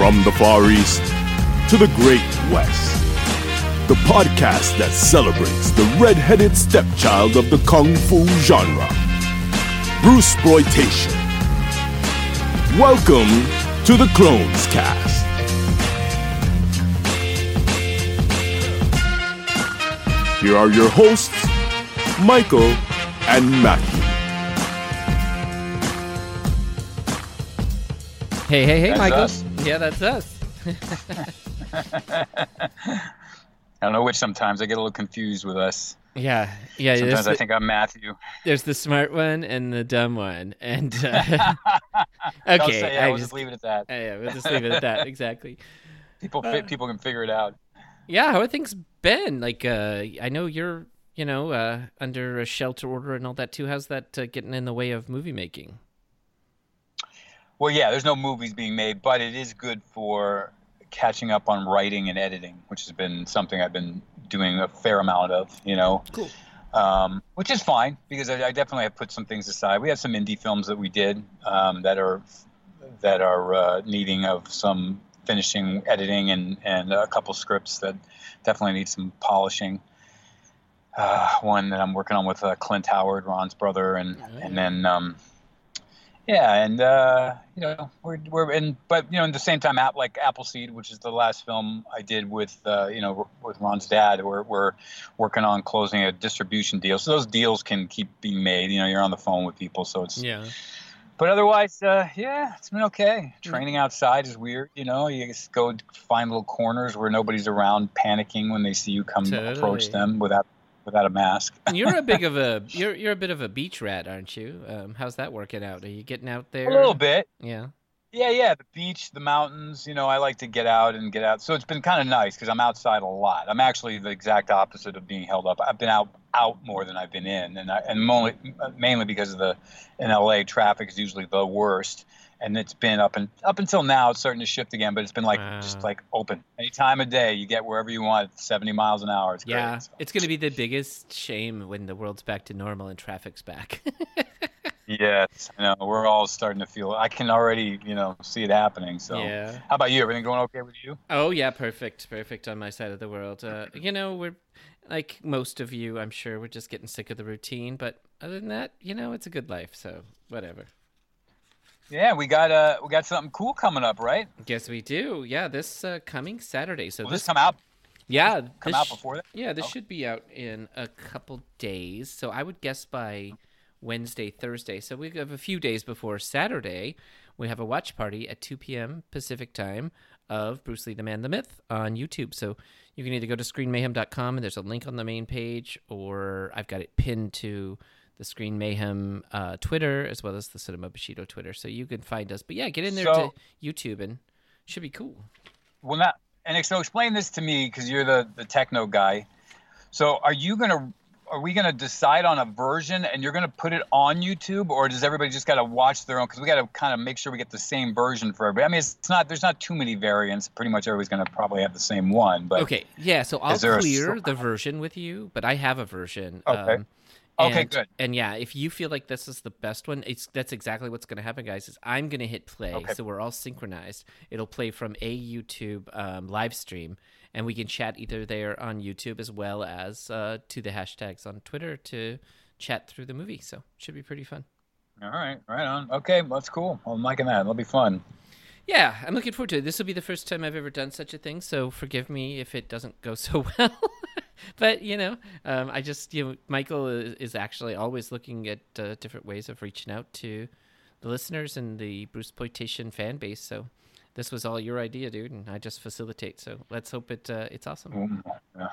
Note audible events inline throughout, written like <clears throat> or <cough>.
From the Far East to the Great West, the podcast that celebrates the red-headed stepchild of the kung fu genre, Bruce Exploitation. Welcome to the Clones Cast. Here are your hosts, Michael and Matthew. Hey, hey, hey, That's Michael. us. Yeah, that's us. <laughs> I don't know which sometimes I get a little confused with us. Yeah, yeah. Sometimes the, I think I'm Matthew. there's the smart one and the dumb one, and uh, <laughs> <laughs> okay, say it, I we'll just, just leave it at that. uh, yeah, we'll just leave it at that. Exactly. People fit, people can figure it out. Yeah, how have things been? Like, uh, I know you're, you know, uh, under a shelter order and all that too. How's that uh, getting in the way of movie making? Well, yeah, there's no movies being made, but it is good for catching up on writing and editing, which has been something I've been doing a fair amount of, you know. Cool. um, which is fine because I, I definitely have put some things aside. We have some indie films that we did um, that are that are uh, needing of some finishing editing and and a couple scripts that definitely need some polishing. Uh, one that I'm working on with uh, Clint Howard, Ron's brother, and and then um, yeah, and uh, you know we're we're in, but you know at the same time, app like Appleseed, which is the last film I did with uh, you know with Ron's dad, we're we're working on closing a distribution deal. So those deals can keep being made. You know, you're on the phone with people, so it's. Yeah. But otherwise, uh, yeah, it's been okay. Training outside is weird. You know, you just go find little corners where nobody's around, panicking when they see you come Totally. approach them without without a mask. <laughs> You're a big of a <laughs> you're you're a bit of a beach rat, aren't you? Um, how's that working out? Are you getting out there? a little bit. Yeah. Yeah, yeah, the beach, the mountains. You know, I like to get out and get out. So it's been kind of nice because I'm outside a lot. I'm actually the exact opposite of being held up. I've been out out more than I've been in, and I, and mainly mainly because of the in LA traffic is usually the worst. And it's been up and up until now. It's starting to shift again, but it's been like just like open any time of day. You get wherever you want, 70 miles an hour. It's Yeah, great. So, it's going to be the biggest shame when the world's back to normal and traffic's back. <laughs> yes, I know. We're all starting to feel. I can already, you know, see it happening. So, yeah. how about you? Everything going okay with you? Oh yeah, perfect, perfect on my side of the world. Uh, you know, we're like most of you, I'm sure, we're just getting sick of the routine. But other than that, you know, it's a good life. So whatever. Yeah, we got uh we got something cool coming up, right? Guess we do. Yeah, this uh, coming Saturday. So Will this this come out yeah come this out before that? Yeah, this Oh. should be out in a couple days. So I would guess by Wednesday, Thursday. So we have a few days before Saturday. We have a watch party at 2 p.m. Pacific time of Bruce Lee the Man the Myth on YouTube. So you can either go to screenmayhem.com and there's a link on the main page, or I've got it pinned to the Screen Mayhem uh, Twitter as well as the Cinema Bushido Twitter. So you can find us. But yeah, get in there So- to YouTube and should be cool. Well, not and so explain this to me because you're the the techno guy. So are you gonna are we gonna decide on a version and you're gonna put it on YouTube or does everybody just gotta watch their own? Because we gotta kind of make sure we get the same version for everybody. I mean, it's not there's not too many variants. Pretty much everybody's gonna probably have the same one. But Okay, yeah. So I'll there a clear the version with you, but I have a version. Okay. Um, Okay, and, good. And yeah, if you feel like this is the best one, it's that's exactly what's going to happen, guys. Is I'm going to hit play, Okay. so we're all synchronized. It'll play from a YouTube um, live stream, and we can chat either there on YouTube as well as uh, to the hashtags on Twitter to chat through the movie. So should be pretty fun. all right, right on. Okay, well, that's cool. I'm liking that. That'll be fun. Yeah, I'm looking forward to it. This will be the first time I've ever done such a thing, so forgive me if it doesn't go <laughs> so well. but you know, um, I just you know, Michael is, is actually always looking at uh, different ways of reaching out to the listeners and the Bruce Exploitation fan base. So this was all your idea, dude, and I just facilitate. So let's hope it uh, it's awesome. Mm, yeah.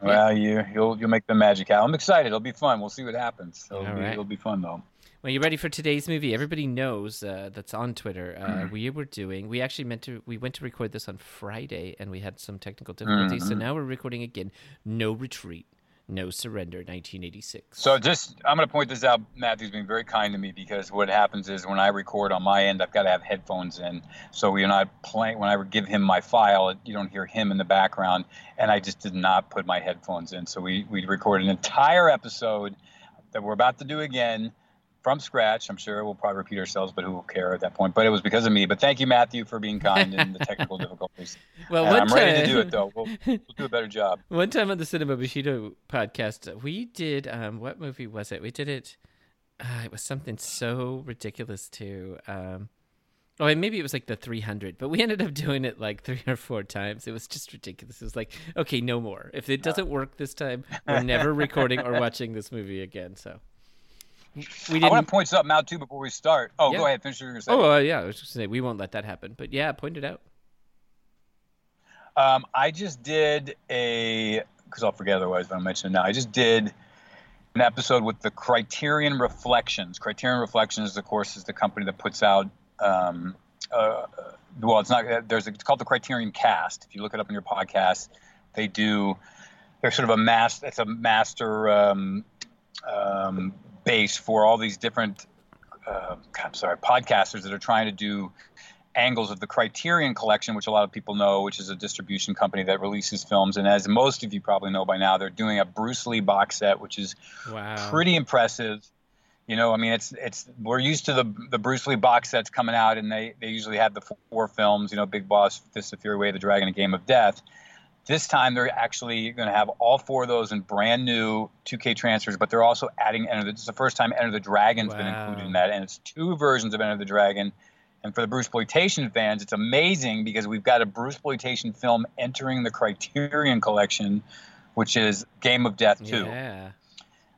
Well, you you'll you'll make the magic happen. I'm excited. It'll be fun. We'll see what happens. So it'll, All be, right. it'll be fun though. Well, you ready for today's movie? Everybody knows uh, that's on Twitter. Uh, Mm-hmm. We were doing. We actually meant to. We went to record this on Friday, and we had some technical difficulties. Mm-hmm. So now we're recording again. No retreat, no surrender. 1986. So just, I'm going to point this out. Matthew's been very kind to me because what happens is when I record on my end, I've got to have headphones in. So we're not playing. When I give him my file, you don't hear him in the background. And I just did not put my headphones in. So we we recorded an entire episode that we're about to do again from scratch. I'm sure we'll probably repeat ourselves, but who will care at that point? But it was because of me. But thank you, Matthew, for being kind in the <laughs> technical difficulties. Well, And one I'm time, ready to do it though. We'll, we'll do a better job. <laughs> One time on the Cinema Bushido podcast, we did um, what movie was it? We did it. Uh, it was something so ridiculous too. Um, oh, and maybe it was like the 300, but we ended up doing it like three or four times. It was just ridiculous. It was like, okay, no more. If it doesn't work this time, we're <laughs> never recording or watching this movie again. So we did I want to point something out too before we start. Oh, Yeah. go ahead. Finish your you Oh uh, yeah, I was just say we won't let that happen. But yeah, point it out. Um, I just did a because I'll forget otherwise, but I'll mention it now. I just did an episode with the Criterion Reflections. Criterion Reflections, of course, is the company that puts out. Um, uh, well, it's not. There's a, it's called the Criterion Cast. If you look it up in your podcast, they do. They're sort of a mass. It's a master um, um, base for all these different. Uh, I'm sorry, podcasters that are trying to do angles of the Criterion Collection, which a lot of people know, which is a distribution company that releases films. And as most of you probably know by now, they're doing a Bruce Lee box set, which is Wow. pretty impressive. You know, I mean, it's it's we're used to the the Bruce Lee box sets coming out, and they they usually have the four films. You know, Big Boss, Fist of Fury, Way of the Dragon, and Game of Death. This time they're actually going to have all four of those in brand new 2K transfers, but they're also adding Enter the. It's the first time Enter the Dragon's been included in that, and it's two versions of Enter the Dragon. And for the Bruce exploitation fans, it's amazing because we've got a Bruce exploitation film entering the Criterion Collection, which is Game of Death 2. Yeah.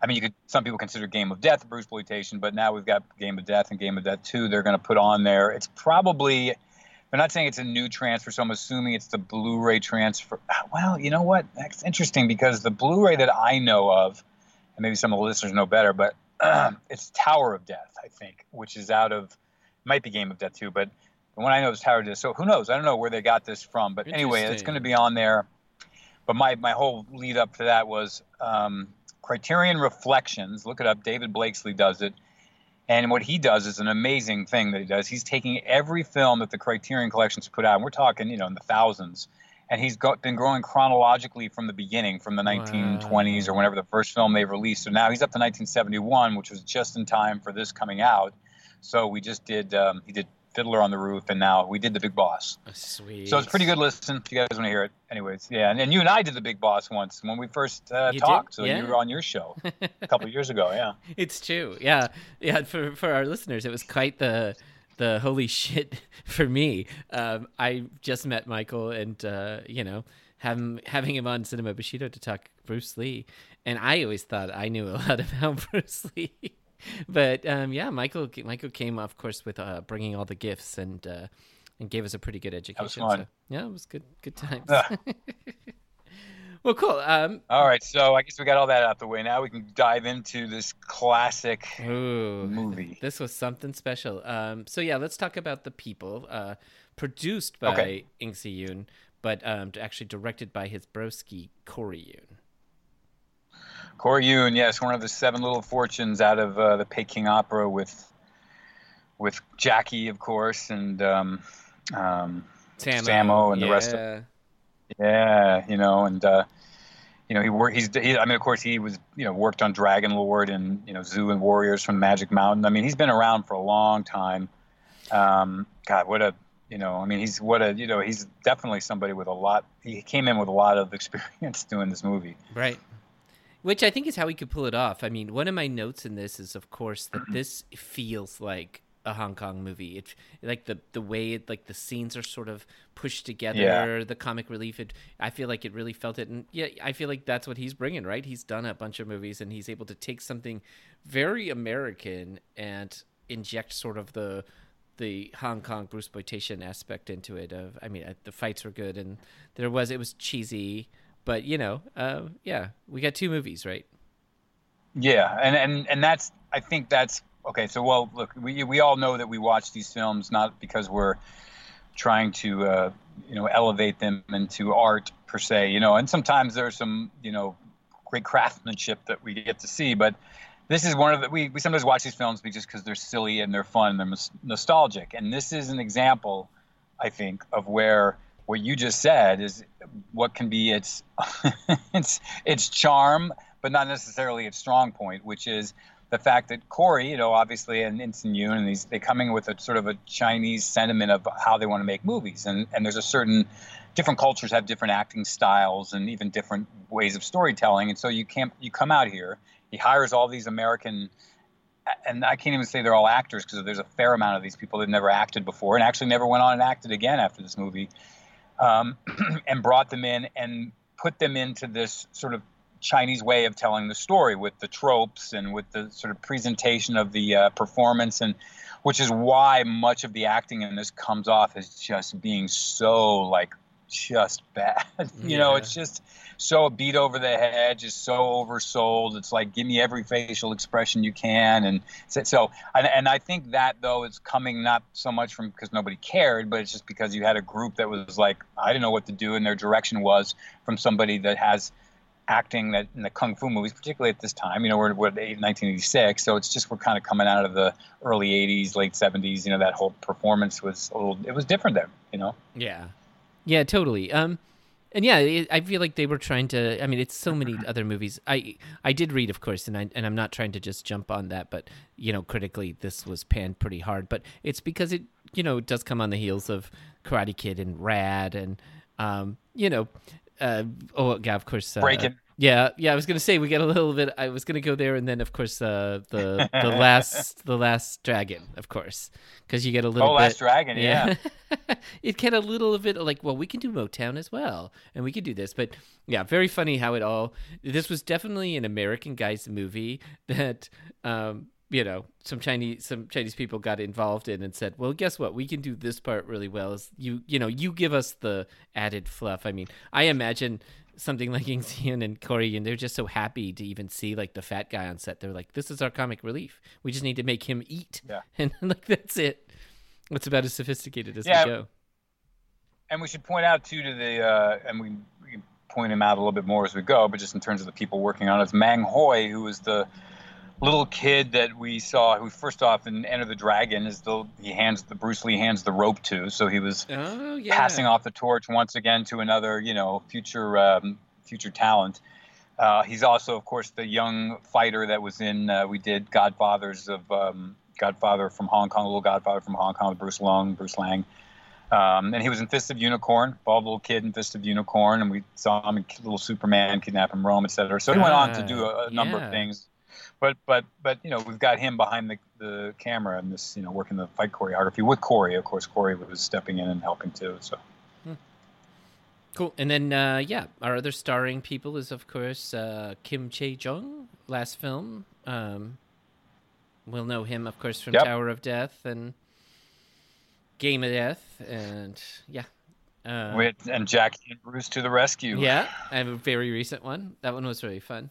I mean, you could. Some people consider Game of Death Bruce exploitation, but now we've got Game of Death and Game of Death Two. They're going to put on there. It's probably. They're not saying it's a new transfer, so I'm assuming it's the Blu-ray transfer. Well, you know what? That's interesting because the Blu-ray that I know of, and maybe some of the listeners know better, but it's Tower of Death, I think, which is out of might be Game of Death too, but the one I know is Tower of Death. So who knows? I don't know where they got this from, but anyway, it's going to be on there. But my my whole lead up to that was um, Criterion Reflections. Look it up. David Blakeslee does it. And what he does is an amazing thing that he does. He's taking every film that the Criterion Collections put out, and we're talking, you know, in the thousands, and he's got, been growing chronologically from the beginning, from the 1920s or whenever the first film they released. So now he's up to 1971, which was just in time for this coming out. So we just did, um, he did Fiddler on the Roof, and now we did The Big Boss. Sweet. So it's pretty good listen if you guys want to hear it. Anyways, yeah, and, and you and I did The Big Boss once when we first uh, You did? talked. So Yeah. you were on your show <laughs> a couple years ago, yeah. It's true. Yeah. Yeah. For for our listeners, it was quite the the holy shit <laughs> for me. Um, I just met Michael, and uh, you know, having having him on Cinema Bushido to talk Bruce Lee, and I always thought I knew a lot <laughs> about Bruce Lee. <laughs> But um, yeah, Michael Michael came, of course, with uh, bringing all the gifts and uh, and gave us a pretty good education. So, yeah, it was good good times. <laughs> Well, cool. Um, All right, so I guess we got all that out the way. Now we can dive into this classic Ooh, movie. This was something special. Um, so yeah, let's talk about the people. Uh, produced by Okay. Ng See-yuen, but um, actually directed by his broski Corey Yuen. Corey Yuen, yes, one of the seven little fortunes out of uh, the Peking Opera with with Jackie, of course, and um, um, Sammo, Sammo and the rest of- yeah. Yeah, you know, and uh, you know he worked. He's. He, I mean, of course, he was. You know, worked on Dragon Lord and you know Zu and Warriors from Magic Mountain. I mean, he's been around for a long time. Um, God, what a. You know, I mean, he's what a. You know, he's definitely somebody with a lot. He came in with a lot of <laughs> experience doing this movie. Right. Which I think is how he could pull it off. I mean, one of my notes in this is, of course, that <clears throat> this feels like a Hong Kong movie. It like the the way it, like the scenes are sort of pushed together, Yeah. the comic relief. It I feel like it really felt it, and yeah, I feel like that's what he's bringing. Right? He's done a bunch of movies, and he's able to take something very American and inject sort of the the Hong Kong Bruce exploitation aspect into it. Of I mean, uh, the fights were good, and there was it was cheesy, but you know, uh, yeah, we got two movies, right? Yeah, and and and that's I think that's okay. So well, look, we we all know that we watch these films not because we're trying to uh, you know elevate them into art per se, you know, and sometimes there's some you know great craftsmanship that we get to see, but this is one of the we, we sometimes watch these films just because they're silly and they're fun and they're nos- nostalgic, and this is an example, I think, of where what you just said is what can be its <laughs> its its charm, but not necessarily its strong point, which is the fact that Corey, you know, obviously, and Inston Yoon, and these they coming with a sort of a Chinese sentiment of how they want to make movies, and and there's a certain different cultures have different acting styles and even different ways of storytelling, and so you can't you come out here. He hires all these American, and I can't even say they're all actors because there's a fair amount of these people that never acted before and actually never went on and acted again after this movie, um, <clears throat> and brought them in and put them into this sort of Chinese way of telling the story with the tropes and with the sort of presentation of the uh, performance, and which is why much of the acting in this comes off as just being so like just <laughs> bad. <laughs> you yeah. know, it's just so beat over the head, just so oversold. It's like give me every facial expression you can, and so and, and I think that though is coming not so much from because nobody cared, but it's just because you had a group that was like I didn't know what to do, and their direction was from somebody that has acting that in the kung fu movies, particularly at this time. You know, we're, we're 1986, so it's just we're kind of coming out of the early 80s, late 70s. You know, that whole performance was a little, it was different then. You know. Yeah, yeah, totally. Um, and yeah, it, I feel like they were trying to. I mean, it's so many <laughs> other movies. I I did read, of course, and I and I'm not trying to just jump on that, but you know, critically, this was panned pretty hard. But it's because it, you know, does come on the heels of Karate Kid and Rad, and um, you know, uh, oh yeah, of course, uh, Breaking. Yeah, yeah. I was gonna say we get a little bit. I was gonna go there, and then of course uh, the the <laughs> last the last dragon, of course, because you get a little. Oh, bit, last dragon, yeah. yeah. <laughs> it get a little bit like, well, we can do Motown as well, and we can do this, but yeah, very funny how it all. This was definitely an American guy's movie <laughs> that um, you know some chinese some chinese people got involved in and said well guess what we can do this part really well is you you know you give us the added fluff i mean i imagine something like Ying Xian and Corey, and they're just so happy to even see like the fat guy on set. They're like, "This is our comic relief. We just need to make him eat, yeah. <laughs> and like that's it. It's about as sophisticated as yeah. we go." And we should point out too to the, uh, and we, we point him out a little bit more as we go, but just in terms of the people working on it, it's Mang Hoi, who was the little kid that we saw who first off in Enter the Dragon is the he hands the Bruce Lee hands the rope to, so he was oh, yeah. passing off the torch once again to another you know future um, future talent. Uh, he's also, of course, the young fighter that was in uh, we did Godfathers of um, Godfather from Hong Kong, Little Godfather from Hong Kong, Bruce Long, Bruce Lang. Um, and he was in Fist of Unicorn, bald little kid in Fist of Unicorn, and we saw him in Little Superman, Kidnapping Rome, etc. So he went on to do a, a number yeah. of things but but but you know we've got him behind the, the camera and this you know working the fight choreography with Corey. Of course, Corey was stepping in and helping too. So hmm. cool. And then uh, yeah, our other starring people is of course uh, Kim Tai-chung. Last film, um, we'll know him of course from yep. Tower of Death and Game of Death, and yeah. Uh, with and Jackie and Bruce to the rescue. Yeah, I have a very recent one. That one was really fun.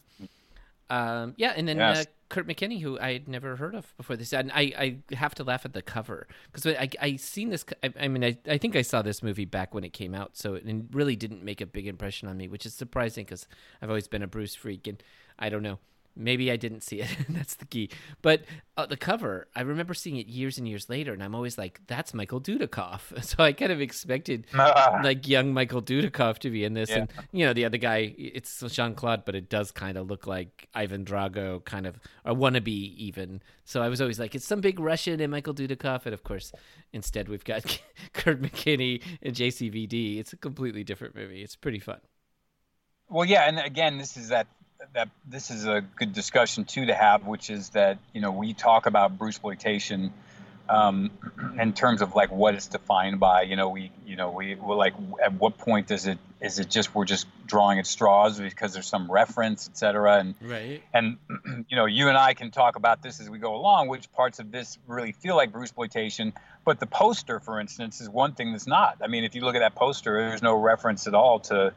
Um, yeah, and then yes. uh, Kurt McKinney, who I had never heard of before this, and I, I have to laugh at the cover because I I seen this. I, I mean, I, I think I saw this movie back when it came out, so it really didn't make a big impression on me, which is surprising because I've always been a Bruce freak, and I don't know. Maybe I didn't see it. <laughs> that's the key. But uh, the cover, I remember seeing it years and years later, and I'm always like, "That's Michael Dudikoff." <laughs> So I kind of expected <laughs> like young Michael Dudikoff to be in this, yeah. and you know the other guy, it's Jean Claude, but it does kind of look like Ivan Drago, kind of a wannabe even. So I was always like, "It's some big Russian and Michael Dudikoff," and of course, instead we've got Kurt McKinney and JCVD. It's a completely different movie. It's pretty fun. Well, yeah, and again, this is that that this is a good discussion too to have, which is that you know we talk about Bruce exploitation um, <clears throat> in terms of like what it's defined by. You know, we you know we we like at what point does it is it just we're just drawing at straws because there's some reference, et cetera, and right. and <clears throat> you know you and I can talk about this as we go along, which parts of this really feel like Bruce exploitation. But the poster, for instance, is one thing that's not. I mean, if you look at that poster, there's no reference at all to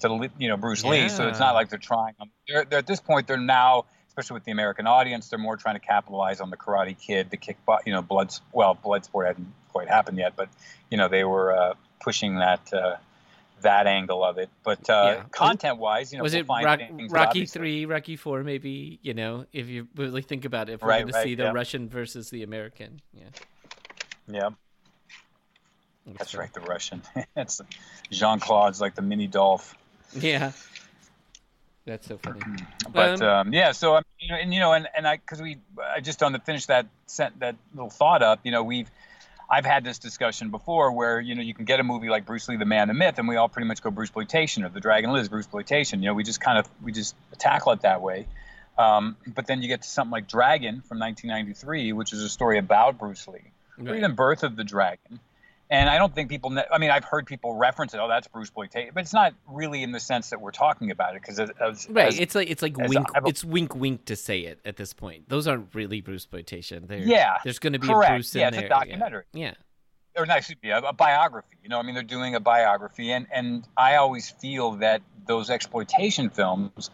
to you know Bruce yeah. Lee. So it's not like they're trying. They're, they're, at this point, they're now, especially with the American audience, they're more trying to capitalize on the Karate Kid, the kick, you know, blood. Well, Bloodsport hadn't quite happened yet, but you know they were uh, pushing that. Uh, that angle of it, but uh, yeah. content-wise, you know, was we'll it Rock, Rocky three, Rocky four, maybe? You know, if you really think about it, if we're right, going to right, see the yeah. Russian versus the American, yeah, yeah, that's, that's right, the Russian. <laughs> it's Jean Claude's like the mini Dolph. <laughs> Yeah. That's so funny. But Um, um, yeah, so you know, and you know, and and I because we I just on to finish that sent that little thought up. You know, we've I've had this discussion before where you know you can get a movie like Bruce Lee, the Man, the Myth, and we all pretty much go Bruce exploitation or the Dragon Lives Bruce exploitation. You know, we just kind of we just tackle it that way. Um, but then you get to something like Dragon from 1993, which is a story about Bruce Lee, or even Birth of the Dragon. And I don't think people. Ne- I mean, I've heard people reference it. Oh, that's Bruce exploitation, but it's not really in the sense that we're talking about it because Right, as- it's like it's like wink. I've- It's wink, wink to say it at this point. Those aren't really Bruce exploitation. Yeah, there's going to be correct. a Bruce in there. Yeah, it's a there. Yeah. documentary. Yeah, or not, excuse me, a, a biography. You know, I mean, they're doing a biography, and and I always feel that those exploitation films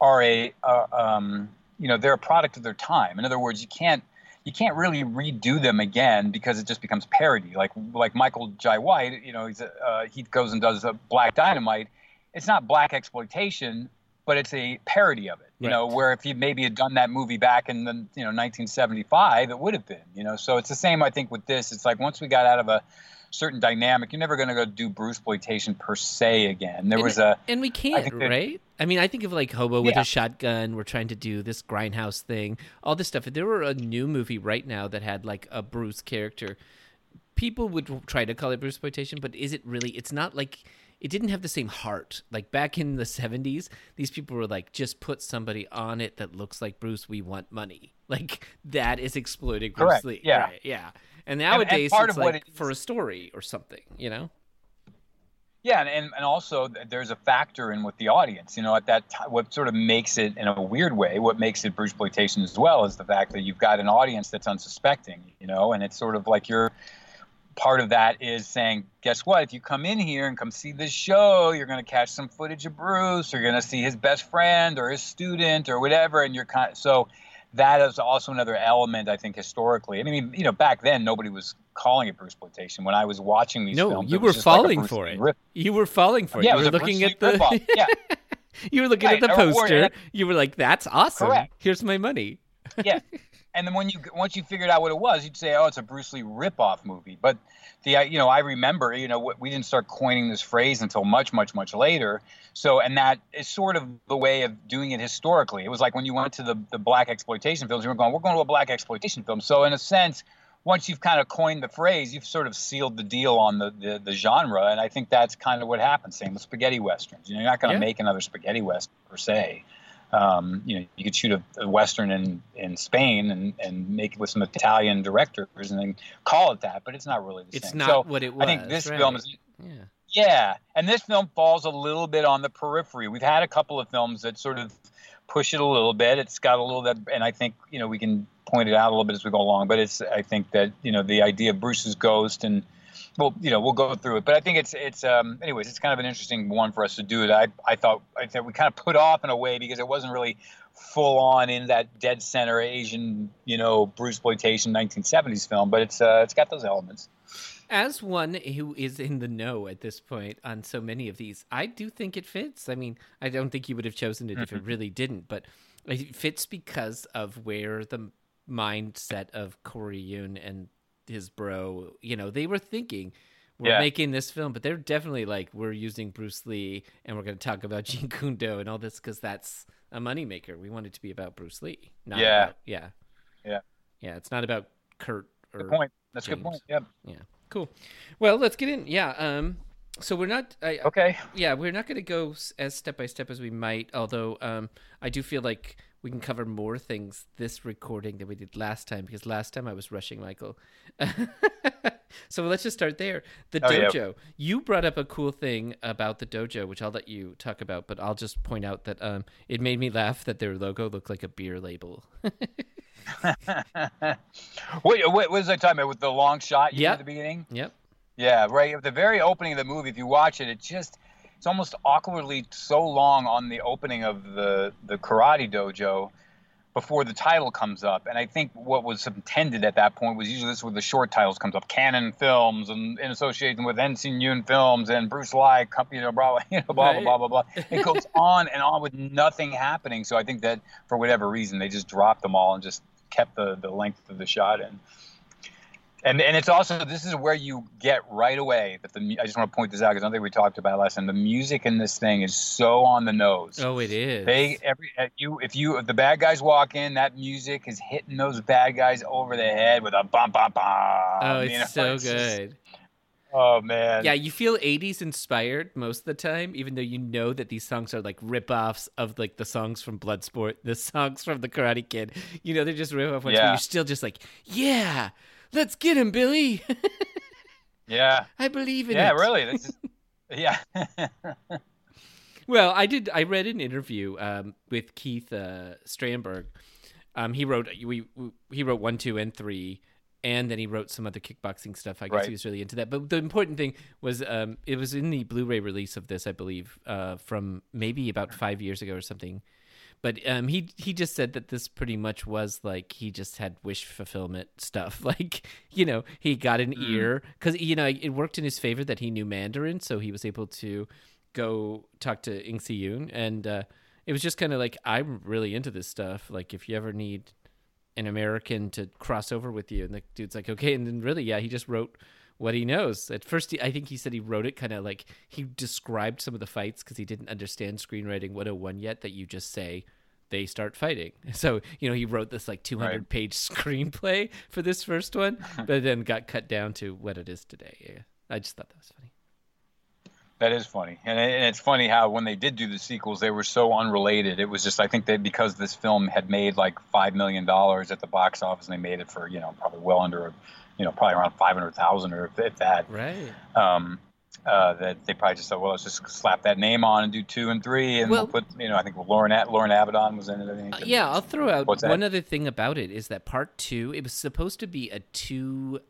are a, uh, um, you know, they're a product of their time. In other words, you can't you can't really redo them again because it just becomes parody. Like like Michael Jai White, you know, he's a, uh, he goes and does a Black Dynamite. It's not black exploitation, but it's a parody of it. You know, where if he maybe had done that movie back in the you know 1975, it would have been. You know, so it's the same I think with this. It's like once we got out of a certain dynamic, you're never going to go do Bruce exploitation per se again. There And was a and we can't, that- right? I mean, I think of like Hobo with Yeah. a shotgun. We're trying to do this grindhouse thing, all this stuff. If there were a new movie right now that had like a Bruce character, people would try to call it Bruce exploitation. But is it really? It's not like it didn't have the same heart. Like back in the '70s, these people were like, just put somebody on it that looks like Bruce. We want money. Like that is exploiting Bruce Correct, Lee. yeah. Right, yeah. And nowadays, part it's of what like it for a story or something. You know? Yeah, and, and, and also there's a factor in with the audience. You know, at that time, what sort of makes it in a weird way, what makes it Bruce exploitation as well is the fact that you've got an audience that's unsuspecting. You know, and it's sort of like you're part of that is saying, guess what? If you come in here and come see this show, you're going to catch some footage of Bruce. Or you're going to see his best friend or his student or whatever, and you're kind. so that is also another element I think historically. I mean, you know, back then nobody was calling it Bruce exploitation. When I was watching these No, films, you were just like falling for it. rip- You were falling for it. Yeah, you <laughs> were looking at the. Yeah. you were looking Right, at the poster. you were like, "That's awesome. Correct. Here's my money." yeah. <laughs> And then when you once you figured out what it was, you'd say, "Oh, it's a Bruce Lee ripoff movie." But the you know, I remember, you know, we didn't start coining this phrase until much, much, much later. So, and that is sort of the way of doing it historically. It was like when you went to the the black exploitation films, you were going, "We're going to a black exploitation film." So, in a sense, once you've kind of coined the phrase, you've sort of sealed the deal on the the, the genre. And I think that's kind of what happens. Same with spaghetti westerns. You know, you're not going to Yeah. make another spaghetti western per se. Um, you know, you could shoot a, a western in, in Spain and, and make it with some Italian directors and then call it that, but it's not really the It's same. not so what it was. I think this right. film is Yeah. yeah, and this film falls a little bit on the periphery. We've had a couple of films that sort of push it a little bit. It's got a little that, and I think you know we can point it out a little bit as we go along. But it's I think that you know the idea of Bruce's ghost and well you know we'll go through it. But I think it's it's um anyways it's kind of an interesting one for us to do. That I I thought I thought we kind of put off in a way because it wasn't really full on in that dead center Asian you know Bruce exploitation 1970s film. But it's uh it's got those elements. As one who is in the know at this point on so many of these, I do think it fits. I mean, I don't think you would have chosen it Mm-hmm. if it really didn't, but it fits because of where the mindset of Corey Yuen and his bro, you know, they were thinking we're Yeah. making this film, but they're definitely like we're using Bruce Lee and we're going to talk about <laughs> Jeet Kune Do and all this because that's a moneymaker. We want it to be about Bruce Lee, not Yeah. about, yeah, Yeah. yeah. It's not about Kurt or Good point. That's a good point. Yep. yeah. Cool. Well, let's get in. Yeah. Um. So we're not. I, Okay. Yeah, we're not going to go as step by step as we might. Although, um, I do feel like we can cover more things this recording than we did last time because last time I was rushing Michael. <laughs> so let's just start there. The Oh, yeah. dojo. You brought up a cool thing about the dojo, which I'll let you talk about, but I'll just point out that um, it made me laugh that their logo looked like a beer label. <laughs> Wait, what was I talking about with the long shot you Yep. at the beginning? yep. Yeah, right. At the very opening of the movie, if you watch it, it just it's almost awkwardly so long on the opening of the the karate dojo before the title comes up. And I think what was intended at that point was usually this is where the short titles comes up, Cannon Films, and in association with Ensign Yun Films and Bruce Lee, company, <laughs> you know, blah, blah, blah, blah, blah, blah, blah. It goes on and on with nothing happening. So I think that for whatever reason, they just dropped them all and just kept the, the length of the shot in. And and it's also this is where you get right away that the I just want to point this out because I don't think we talked about it last time. The music in this thing is so on the nose. Oh, it is. They every uh, you if you if the bad guys walk in, that music is hitting those bad guys over the head with a bum bum bum. Oh, it's you know, so it's just- good. oh man. Yeah, you feel 80s inspired most of the time, even though you know that these songs are like rip-offs of like the songs from Bloodsport, the <laughs> songs from The Karate Kid. You know, they're just rip-off ones, but Yeah. you're still just like, yeah, let's get him, Billy. <laughs> Yeah. I believe in Yeah. it. Yeah, really. This is, <laughs> yeah. Well, I did. I read an interview um, with Keith uh, Strandberg. Um, he wrote we, we he wrote one, two, and three, and then he wrote some other kickboxing stuff. I guess Right. he was really into that. But the important thing was um, it was in the Blu-ray release of this, I believe, uh, from maybe about five years ago or something. But um, he he just said that this pretty much was like he just had wish fulfillment stuff. <laughs> Like you know he got an ear because you know it worked in his favor that he knew Mandarin, so he was able to go talk to Ng See-yuen, and uh, it was just kind of like I'm really into this stuff. Like if you ever need an American to cross over with you, and the dude's like, okay, and then really, yeah, he just wrote what he knows. At first, he, I think he said he wrote it kind of like he described some of the fights because he didn't understand screenwriting 101 yet. That you just say they start fighting. <laughs> So you know he wrote this like 200 Right. page <laughs> screenplay for this first one, uh-huh. but then got cut down to what it is today. Yeah, I just thought that was funny. That is funny, and, it- and it's funny how when they did do the sequels, they were so unrelated. It was just I think that because this film had made like five million dollars at the box office, and they made it for you know probably well under, you know probably around five hundred thousand or if, if that. Right. Um, uh, that they probably just thought, well, let's just slap that name on and do two and three, and Well- we'll put you know I think Loren A- Loren Avedon was in it. I think. Uh, yeah, I'll throw out What's that? one other thing about it is that part two. It was supposed to be a two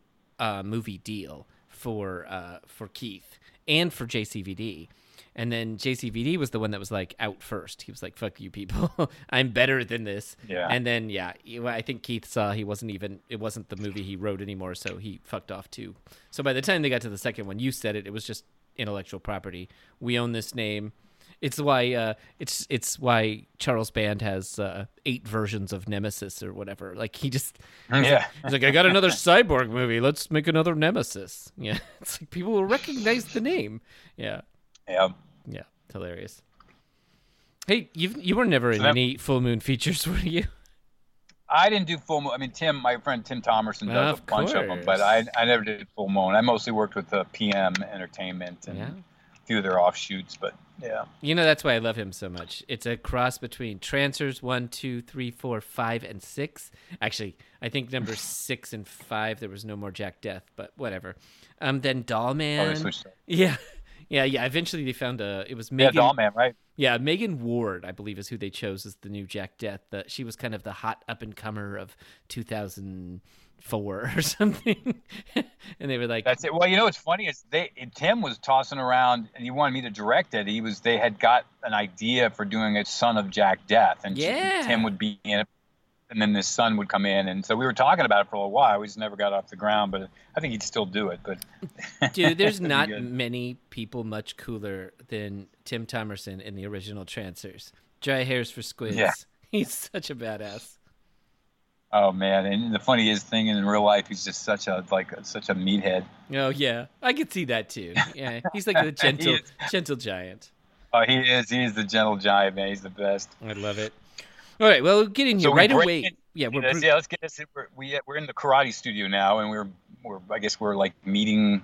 uh, movie deal for uh, for Keith and for JCVD, and then JCVD was the one that was like out first. He was like, "Fuck you, people! <laughs> I'm better than this." Yeah. And then yeah, I think Keith saw he wasn't even it wasn't the movie he wrote anymore, so he fucked off too. So by the time they got to the second one, you said it, it was just intellectual property. We own this name. It's why uh, it's it's why Charles Band has uh, eight versions of Nemesis or whatever. Like he just <laughs> yeah. he's like, I got another cyborg movie. Let's make another Nemesis. <laughs> Yeah, it's like people will recognize the name. Yeah, Yeah. yeah, it's hilarious. Hey, you you were never in that- any full moon features, <laughs> were you? I didn't do full moon. I mean, Tim, my friend Tim Thomerson does Of a bunch of them, but I, I never did full moon. I mostly worked with the PM Entertainment and Yeah. a few of their offshoots, but yeah. You know that's why I love him so much. It's a cross between Trancers one, two, three, four, five, and six. Actually, I think number <laughs> six and five there was no more Jack Deth, but whatever. Um, then Oh, Dollman. up. yeah, yeah, yeah. Eventually they found a. It was Megan. Yeah. Dollman, right? Yeah, Megan Ward, I believe, is who they chose as the new Jack Deth. The, she was kind of the hot up and comer of 2004 <laughs> or something. and they were like, That's it. Well, you know what's funny is they Tim was tossing around, and he wanted me to direct it. He was they had got an idea for doing a Son of Jack Deth, and Yeah. Tim would be in it, and then this son would come in, and so we were talking about it for a little while. We just never got off the ground, but I think he'd still do it. But <laughs> Dude, there's not many people much cooler than Tim Thomerson in the original Trancers. Dry hairs for squids. Yeah. <laughs> He's such a badass. oh man, and the funniest thing in real life, he's just such a like such a meathead. Oh yeah, I could see that too. Yeah, he's like the <laughs> gentle, gentle giant. Oh, he is. He is the gentle giant man. He's the best. I love it. All right, well, get in here So right away. in- Yeah, we're yeah, let's get this. We're, we we're in the karate studio now, and we're we're I guess we're like meeting.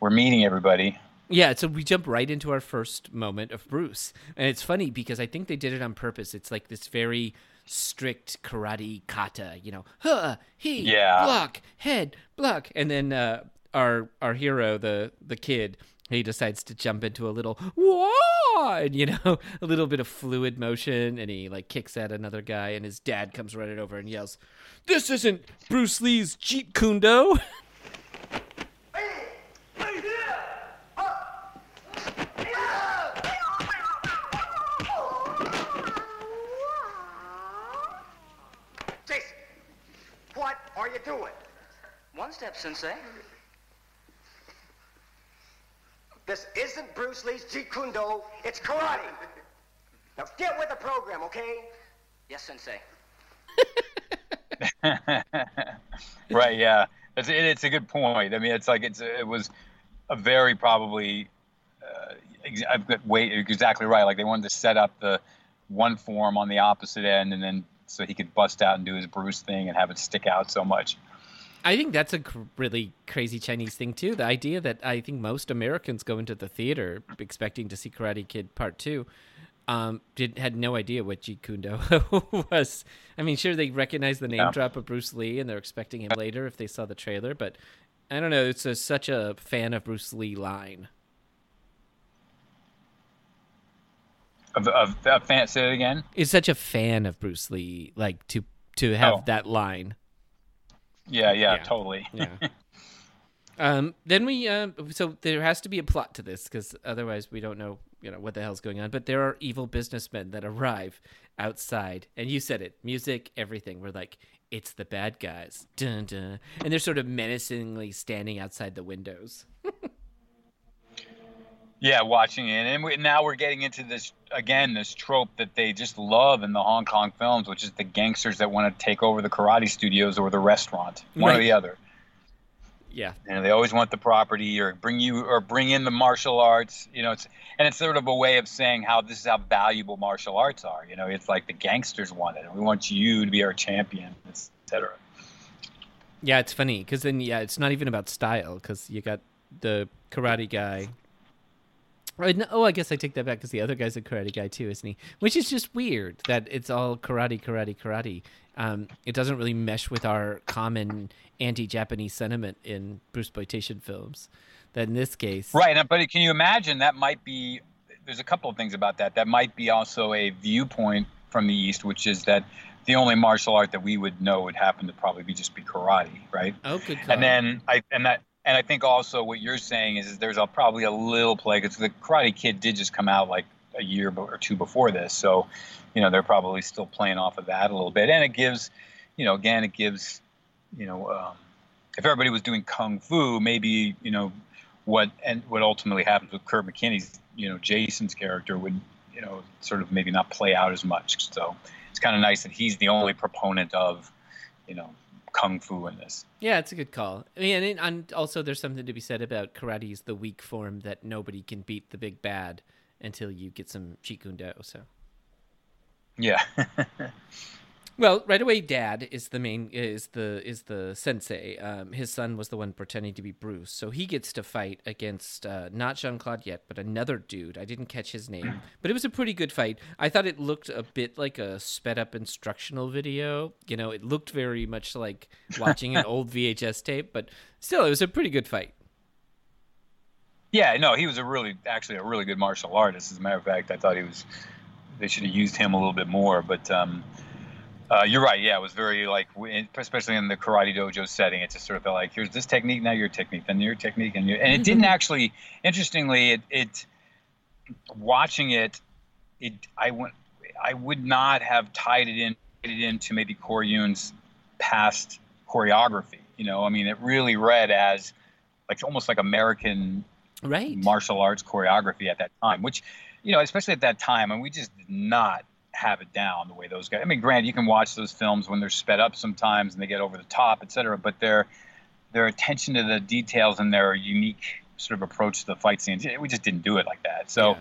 We're meeting everybody. Yeah, so we jump right into our first moment of Bruce. And it's funny because I think they did it on purpose. It's like this very strict karate kata, you know, huh, he, Yeah. block, head, block. And then uh, our our hero, the the kid, he decides to jump into a little whoa, and you know, <laughs> a little bit of fluid motion, and he like kicks at another guy, and his dad comes running over and yells, "This isn't Bruce Lee's Jeet Kune Do." Jason, what are you doing? One step, Sensei. This isn't Bruce Lee's Jeet Kune Do. It's karate. <laughs> Now get with the program, okay? Yes, Sensei. <laughs> right? Yeah. It's, it, it's a good point. I mean, it's like it's it was a very probably. Uh, I've got wait exactly right. Like they wanted to set up the one form on the opposite end, and then so he could bust out and do his Bruce thing and have it stick out so much. I think that's a really crazy Chinese thing too. The idea that I think most Americans go into the theater expecting to see Karate Kid Part Two, um, did had no idea what Jeet Kune Do <laughs> was. I mean, sure they recognize the name Yeah. drop of Bruce Lee and they're expecting him later if they saw the trailer, but I don't know. It's a, such a fan of Bruce Lee line. Of, of, of fan, say it again. Is such a fan of Bruce Lee, like to to have Oh. that line. Yeah, yeah, Yeah. totally. Yeah. <laughs> um, then we um, so there has to be a plot to this because otherwise we don't know you know what the hell's going on. But there are evil businessmen that arrive outside, and you said it, music, everything. We're like, it's the bad guys, dun dun, and they're sort of menacingly standing outside the windows. Yeah, watching it, and we, now we're getting into this again, this trope that they just love in the Hong Kong films, which is the gangsters that want to take over the karate studios or the restaurant, one or the other. Yeah, know, they always want the property or bring you or bring in the martial arts. You know, it's and it's sort of a way of saying how this is how valuable martial arts are. You know, it's like the gangsters want it, and we want you to be our champion, etc. yeah, it's funny because then yeah, it's not even about style because you got the karate guy. No- Oh, I guess I take that back because the other guy's a karate guy too, isn't he? Which is just weird that it's all karate, karate, karate. Um, it doesn't really mesh with our common anti-Japanese sentiment in Bruce exploitation films. That in this case, Right, and- but can you imagine that might be? There's a couple of things about that. That might be also a viewpoint from the East, which is that the only martial art that we would know would happen to probably be just be karate, right? Oh, good call. And then I and that and I think also what you're saying is, is there's a, probably a little play because the Karate Kid did just come out like a year or two before this, so you know they're probably still playing off of that a little bit, and it gives, you know, again it gives, you know, um, if everybody was doing kung fu, maybe you know what and what ultimately happens with Kurt McKinney's, you know, Jason's character would, you know, sort of maybe not play out as much. So it's kind of nice that he's the only proponent of, you know, kung fu in this. Yeah, it's a good call. I mean, and, and also there's something to be said about karate's the weak form that nobody can beat the big bad until you get some Jeet Kune Do. So. Yeah. <laughs> Well, right away, Dad is the main is the is the sensei. Um, his son was the one pretending to be Bruce, so he gets to fight against uh, not Jean Claude yet, but another dude. I didn't catch his name, but it was a pretty good fight. I thought it looked a bit like a sped up instructional video. You know, it looked very much like watching an <laughs> old VHS tape, but still, it was a pretty good fight. yeah, no, he was a really, actually a really good martial artist. As a matter of fact, I thought he was, they should have used him a little bit more. But um, uh, you're right. Yeah, it was very like, especially in the karate dojo setting, it just sort of felt like, here's this technique, now your technique, then your technique. And, your, and it didn't <laughs> actually, interestingly, it, it, watching it, it, I went, I would not have tied it in, tied it into maybe Corey Yuen's past choreography. You know, I mean, it really read as like almost like American Right. martial arts choreography at that time, which, you know, especially at that time, and we just did not have it down the way those guys. I mean, granted, you can watch those films when they're sped up sometimes and they get over the top, etc. but their their attention to the details and their unique sort of approach to the fight scenes, we just didn't do it like that. So. Yeah.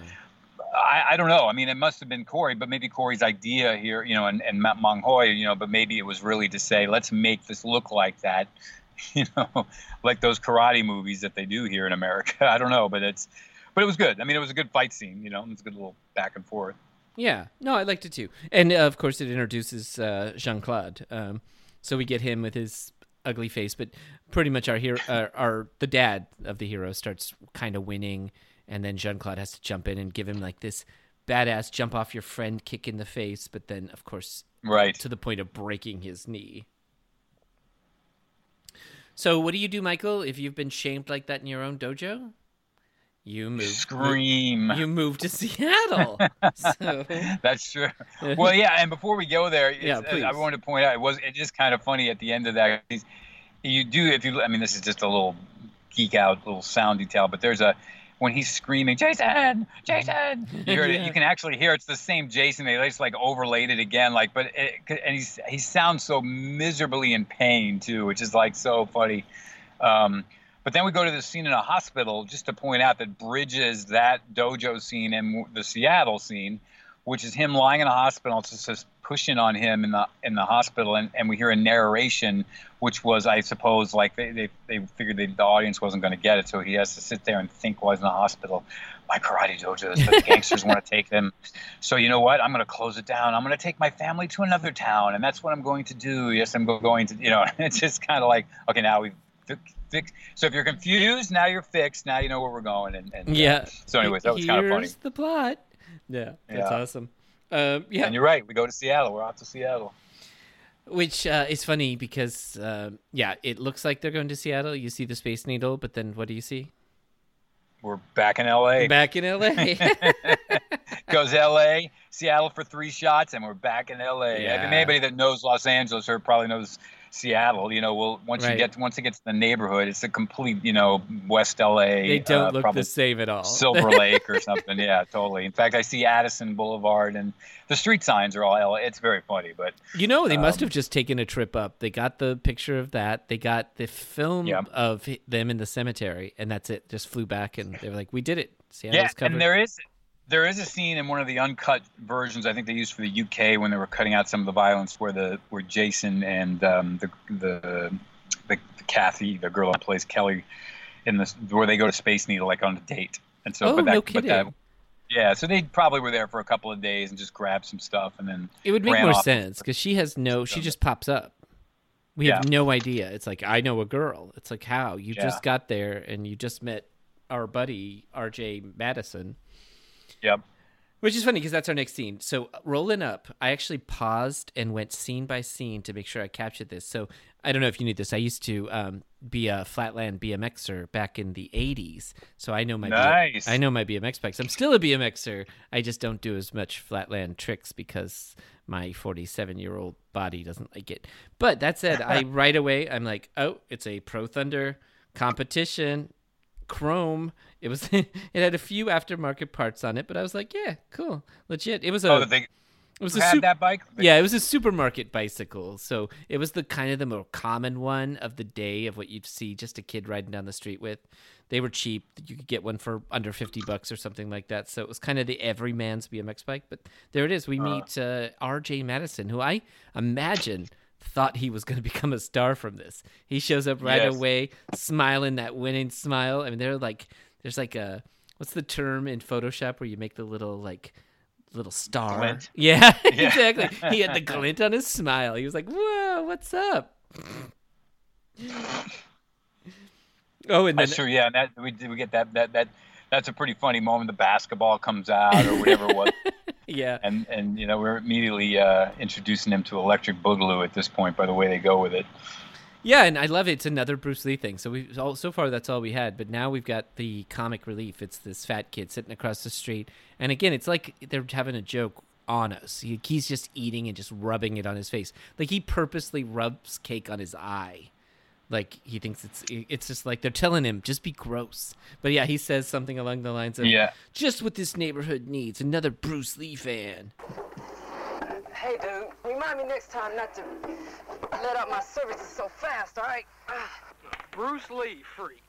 I, I don't know. I mean, it must have been Corey, but maybe Corey's idea here, you know, and, and Matt Mang Hoi, you know, but maybe it was really to say, let's make this look like that, <laughs> you know, like those karate movies that they do here in America. <laughs> I don't know, but it's, but it was good. I mean, it was a good fight scene, you know, it was a good little back and forth. Yeah, no, I liked it too, and uh, of course it introduces uh, Jean Claude. Um, so we get him with his ugly face, but pretty much our hero, uh, our the dad of the hero starts kind of winning, and then Jean Claude has to jump in and give him like this badass jump off your friend kick in the face, but then of course Right. to the point of breaking his knee. So what do you do, Michael, if you've been shamed like that in your own dojo? You move. Scream. You move to Seattle. <laughs> so, That's true. Well, yeah, and before we go there, Yeah, I wanted to point out it was it is kind of funny at the end of that. You do if you. I mean, this is just a little geek out, little sound detail, but there's a when he's screaming, Jason, Jason, <laughs> you, Yeah. you can actually hear it's the same Jason. They just like overlaid it again, like, but it, and he's he sounds so miserably in pain too, which is like so funny. Um, but then we go to the scene in a hospital just to point out that bridges that dojo scene and the Seattle scene, which is him lying in a hospital. It's just pushing on him in the in the hospital, and, and we hear a narration, which was, I suppose, like they they, they figured they, the audience wasn't going to get it, so he has to sit there and think while he's in the hospital. My karate dojo the gangsters want to take them, so you know what? I'm going to close it down. I'm going to take my family to another town, and that's what I'm going to do. Yes, I'm going to. You know, <laughs> it's just kind of like okay, now we've fi- fixed. So if you're confused, now you're fixed. Now you know where we're going. And, and uh, Yeah. so anyways, that was kind of funny. Here's the plot. Yeah, that's Yeah. awesome. Um, yeah, And you're right. We go to Seattle. We're off to Seattle. which uh, is funny because uh, yeah, it looks like they're going to Seattle. You see the Space Needle, but then what do you see? We're back in LA. Back in LA. <laughs> Goes LA, Seattle for three shots, and we're back in LA. Yeah. I mean, anybody that knows Los Angeles or probably knows Seattle, you know, well, once Right. you get once it gets to the neighborhood, it's a complete, you know, West LA. they don't uh, look probably the same at all. Silver <laughs> Lake or something. Yeah, totally. In fact, I see Addison Boulevard, and the street signs are all LA. It's very funny, but You know, they must Um, have just taken a trip up. They got the picture of that. They got the film Yeah. of them in the cemetery, and that's it. Just flew back, and they were like, "We did it." Seattle's yeah, covered. and there is there is a scene in one of the uncut versions. I think they used for the UK when they were cutting out some of the violence, where the where Jason and um, the, the the the Kathy, the girl that plays Kelly, in this where they go to Space Needle like on a date, and so Oh, but that, no but that kidding. yeah, so they probably were there for a couple of days and just grabbed some stuff and then it would make more sense because she has no. She just pops up. We have Yeah. no idea. It's like I know a girl. It's like how you Yeah. just got there and you just met our buddy R.J. Madison. Yep. Which is funny because that's our next scene. So rolling up, I actually paused and went scene by scene to make sure I captured this. So I don't know if you knew this. I used to um, be a flatland BMXer back in the '80s, so I know my Nice. I know my BMX bikes. I'm still a BMXer. I just don't do as much flatland tricks because my 47 year old body doesn't like it. But that said, I <laughs> right away I'm like, oh, it's a Pro Thunder competition chrome. It was <laughs> it had a few aftermarket parts on it, but I was like, yeah, cool, legit. It was a Oh, they it was a had sup- that bike. yeah, it was a supermarket bicycle. So it was the kind of the more common one of the day of what you'd see just a kid riding down the street with. They were cheap. You could get one for under 50 bucks or something like that. So it was kind of the everyman's BMX bike. But there it is. We meet uh, RJ Madison, who I imagine thought he was going <laughs> to become a star from this. He shows up right Yes. away, smiling that winning smile. I mean, they're like, there's like a, what's the term in Photoshop where you make the little like, little star. Glint. <laughs> Yeah, Yeah. <laughs> exactly. He had the glint on his smile. He was like, "Whoa, what's up?" Oh, and then That's true. Yeah, and that we we get that that that that's a pretty funny moment. The basketball comes out or whatever it was, <laughs> yeah, and and you know we're immediately uh, introducing them to Electric Boogaloo at this point by the way they go with it. yeah, and I love it. It's another Bruce Lee thing. So we all so far that's all we had, but now we've got the comic relief. It's this fat kid sitting across the street, and again, it's like they're having a joke on us. He, he's just eating and just rubbing it on his face, like he purposely rubs cake on his eye. Like he thinks it's it's just like they're telling him just be gross. But yeah, he says something along the lines of Yeah. just what this neighborhood needs, another Bruce Lee fan. Hey, dude, remind me next time not to let out my services so fast, all right? Bruce Lee freak.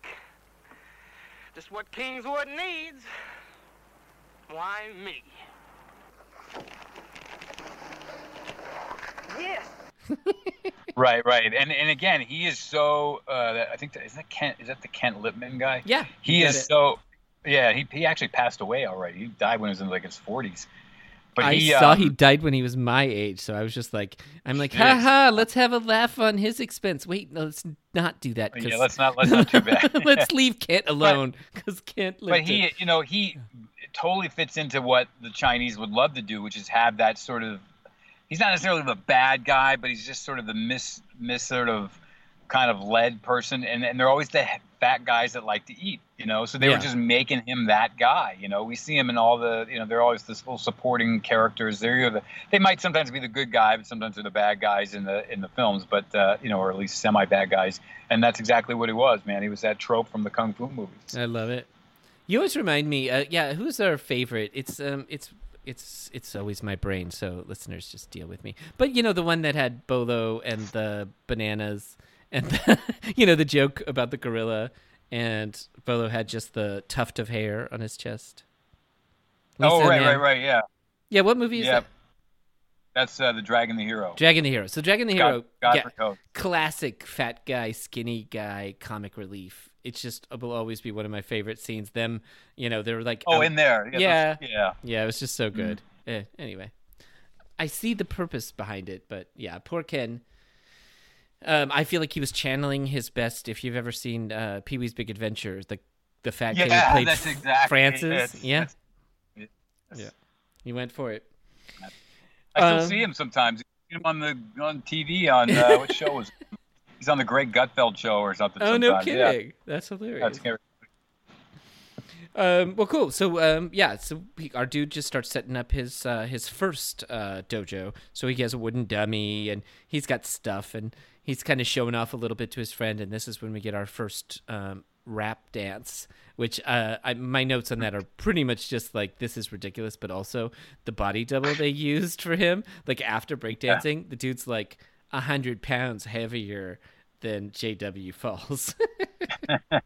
Just what Kingswood needs. Why me? Yes. <laughs> Right, right, and and again, he is so. Uh, I think that, is that Kent. Is that the Kent Lipham guy? Yeah, he is it. so. Yeah, he he actually passed away already. He died when he was in like his forties. But I he, saw um, he died when he was my age, so I was just like, I'm like, haha, let's have a laugh on his expense. Wait, no, let's not do that. Yeah, let's not let's not too bad. <laughs> <laughs> let's leave Kent alone because Kent but he, it. you know, he totally fits into what the Chinese would love to do, which is have that sort of. He's not necessarily the bad guy, but he's just sort of the mis mis sort of kind of led person, and and they're always the fat guys that like to eat, you know. So they Yeah. were just making him that guy, you know. We see him in all the, you know, they're always this little supporting characters. They're either the, they might sometimes be the good guy, but sometimes they're the bad guys in the in the films, but uh, you know, or at least semi bad guys. And that's exactly what he was, man. He was that trope from the kung fu movies. I love it. You always remind me. Uh, yeah, who's our favorite? It's um, it's it's it's always my brain. So listeners, just deal with me. But you know, the one that had Bolo and the bananas, and the, <laughs> you know the joke about the gorilla, and Bolo had just the tuft of hair on his chest. oh, right, Man- right, right. Yeah, Yeah, what movie is yeah. that? That's uh, the Dragon the Hero. Dragon the Hero. So Dragon the Hero, God, yeah, classic fat guy, skinny guy, comic relief. It's just it will always be one of my favorite scenes. Them, you know, they're like Oh, out- in there. Um, Yeah. yeah. Yeah, it was just so good. Eh, anyway, I see the purpose behind it, but yeah, poor Ken. Um, I feel like he was channeling his best. If you've ever seen uh, Pee Wee's Big Adventure, the the fat kid Yeah, played that's exactly Francis, it. yeah, That's- yeah, he went for it. I still Um, see him sometimes. See him on the on TV on uh, what show was? it? He's on the Greg Gutfeld show or something. Oh no, sometimes. Yeah. kidding! That's hilarious. That's scary. Um, well, cool. So, um, yeah, so he, our dude just starts setting up his uh, his first uh, dojo. So he has a wooden dummy, and he's got stuff, and he's kind of showing off a little bit to his friend. And this is when we get our first um, rap dance, which uh, I, my notes on that are pretty much just like this is ridiculous, but also the body double they <laughs> used for him. Like after breakdancing, the dude's like a hundred pounds heavier than JW Fails. <laughs>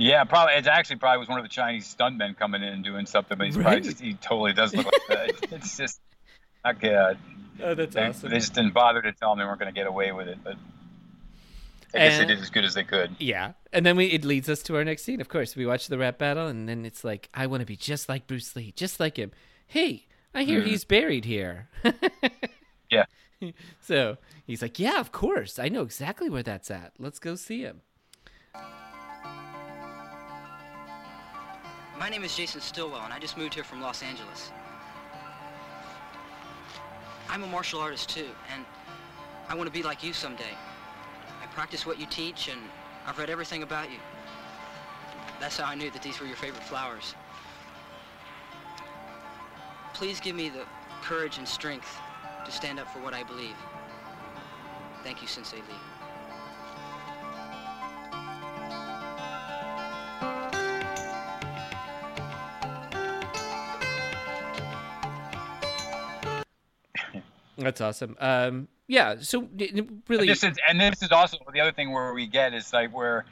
Yeah, probably. It's actually probably was one of the Chinese stuntmen coming in and doing something, but he's probably just he totally does look like that. <laughs> It's just not good. oh, that's They, awesome. they just didn't bother to tell him they weren't going to get away with it, but I guess And- they did as good as they could. Yeah, and then we it leads us to our next scene. Of course, we watch the rap battle, and then it's like, I want to be just like Bruce Lee, just like him. Hey, I hear mm-hmm. he's buried here. <laughs> Yeah. <laughs> so he's like, Yeah, of course, I know exactly where that's at. Let's go see him. My name is Jason Stillwell, and I just moved here from Los Angeles. I'm a martial artist too, and I want to be like you someday. I practice what you teach, and I've read everything about you. That's how I knew that these were your favorite flowers. Please give me the courage and strength to stand up for what I believe. Thank you, Sensei Lee. <laughs> That's awesome. Um, yeah. So d- d- really, And this is and this is also the other thing where we get is like where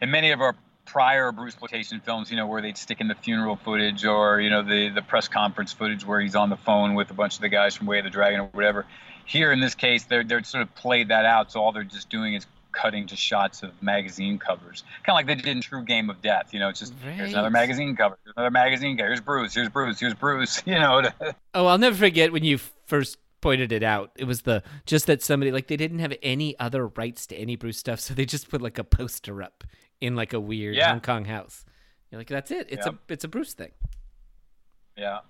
in many of our prior Bruce exploitation films, you know, where they'd stick in the funeral footage or you know the the press conference footage where he's on the phone with a bunch of the guys from Way of the Dragon or whatever. Here in this case, they're they're sort of played that out, so all they're just doing is cutting to shots of magazine covers, kind of like they did in True Game of Death. You know, it's just here's another magazine cover, here's another magazine cover, here's Bruce, here's Bruce, here's Bruce. <laughs> You know, <laughs> Oh, I'll never forget when you first pointed it out. It was the just that somebody like they didn't have any other rights to any Bruce stuff, so they just put like a poster up in like a weird Yeah. Hong Kong house. You're like, that's it. It's Yep. a it's a Bruce thing. yeah.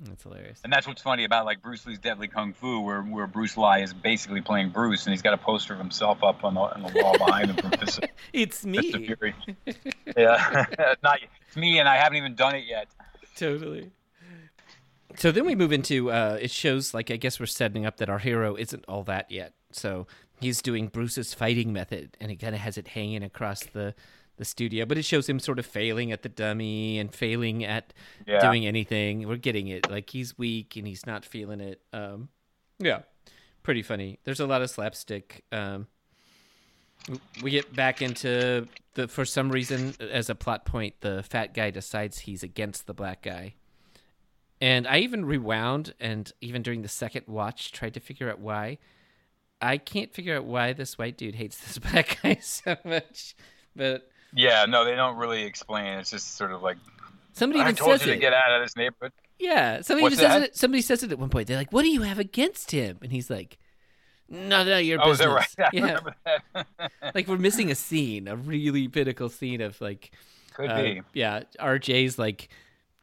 That's hilarious. And that's what's funny about like Bruce Lee's Deadly Kung Fu, where where Bruce Lee is basically playing Bruce, and he's got a poster of himself up on the on the wall behind him from <laughs> Fist of, It's Fist me. of Fury. <laughs> Yeah, <laughs> not it's me, and I haven't even done it yet. totally. So then we move into uh, it shows like I guess we're setting up that our hero isn't all that yet. So he's doing Bruce's fighting method, and he kind of has it hanging across the the studio, but it shows him sort of failing at the dummy and failing at Yeah. doing anything. We're getting it like he's weak and he's not feeling it. Um, yeah, pretty funny. There's a lot of slapstick. Um, we get back into the for some reason as a plot point the fat guy decides he's against the black guy and i even rewound and even during the second watch tried to figure out why i can't figure out why this white dude hates this <laughs> black guy so much but Yeah, no, they don't really explain. It's just sort of like somebody I even told says you to it get out of this neighborhood. yeah somebody What's says that? it somebody says it at one point they're like what do you have against him and he's like no no your Oh, is business that right? <laughs> I yeah remember that. <laughs> like we're missing a scene a really pinnacle scene of like Could Uh, be. Yeah, RJ's like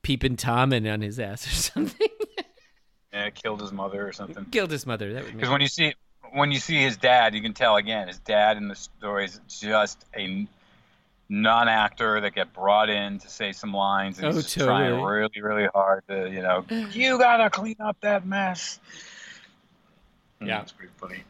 peeping Tom in on his ass or <laughs> something. Yeah, killed his mother or something. Killed his mother. That would Because when you see when you see his dad, you can tell again his dad in the story is just a non-actor that get brought in to say some lines and Oh, he's just trying really, really hard to, you know, you gotta clean up that mess. Yeah. it's pretty funny.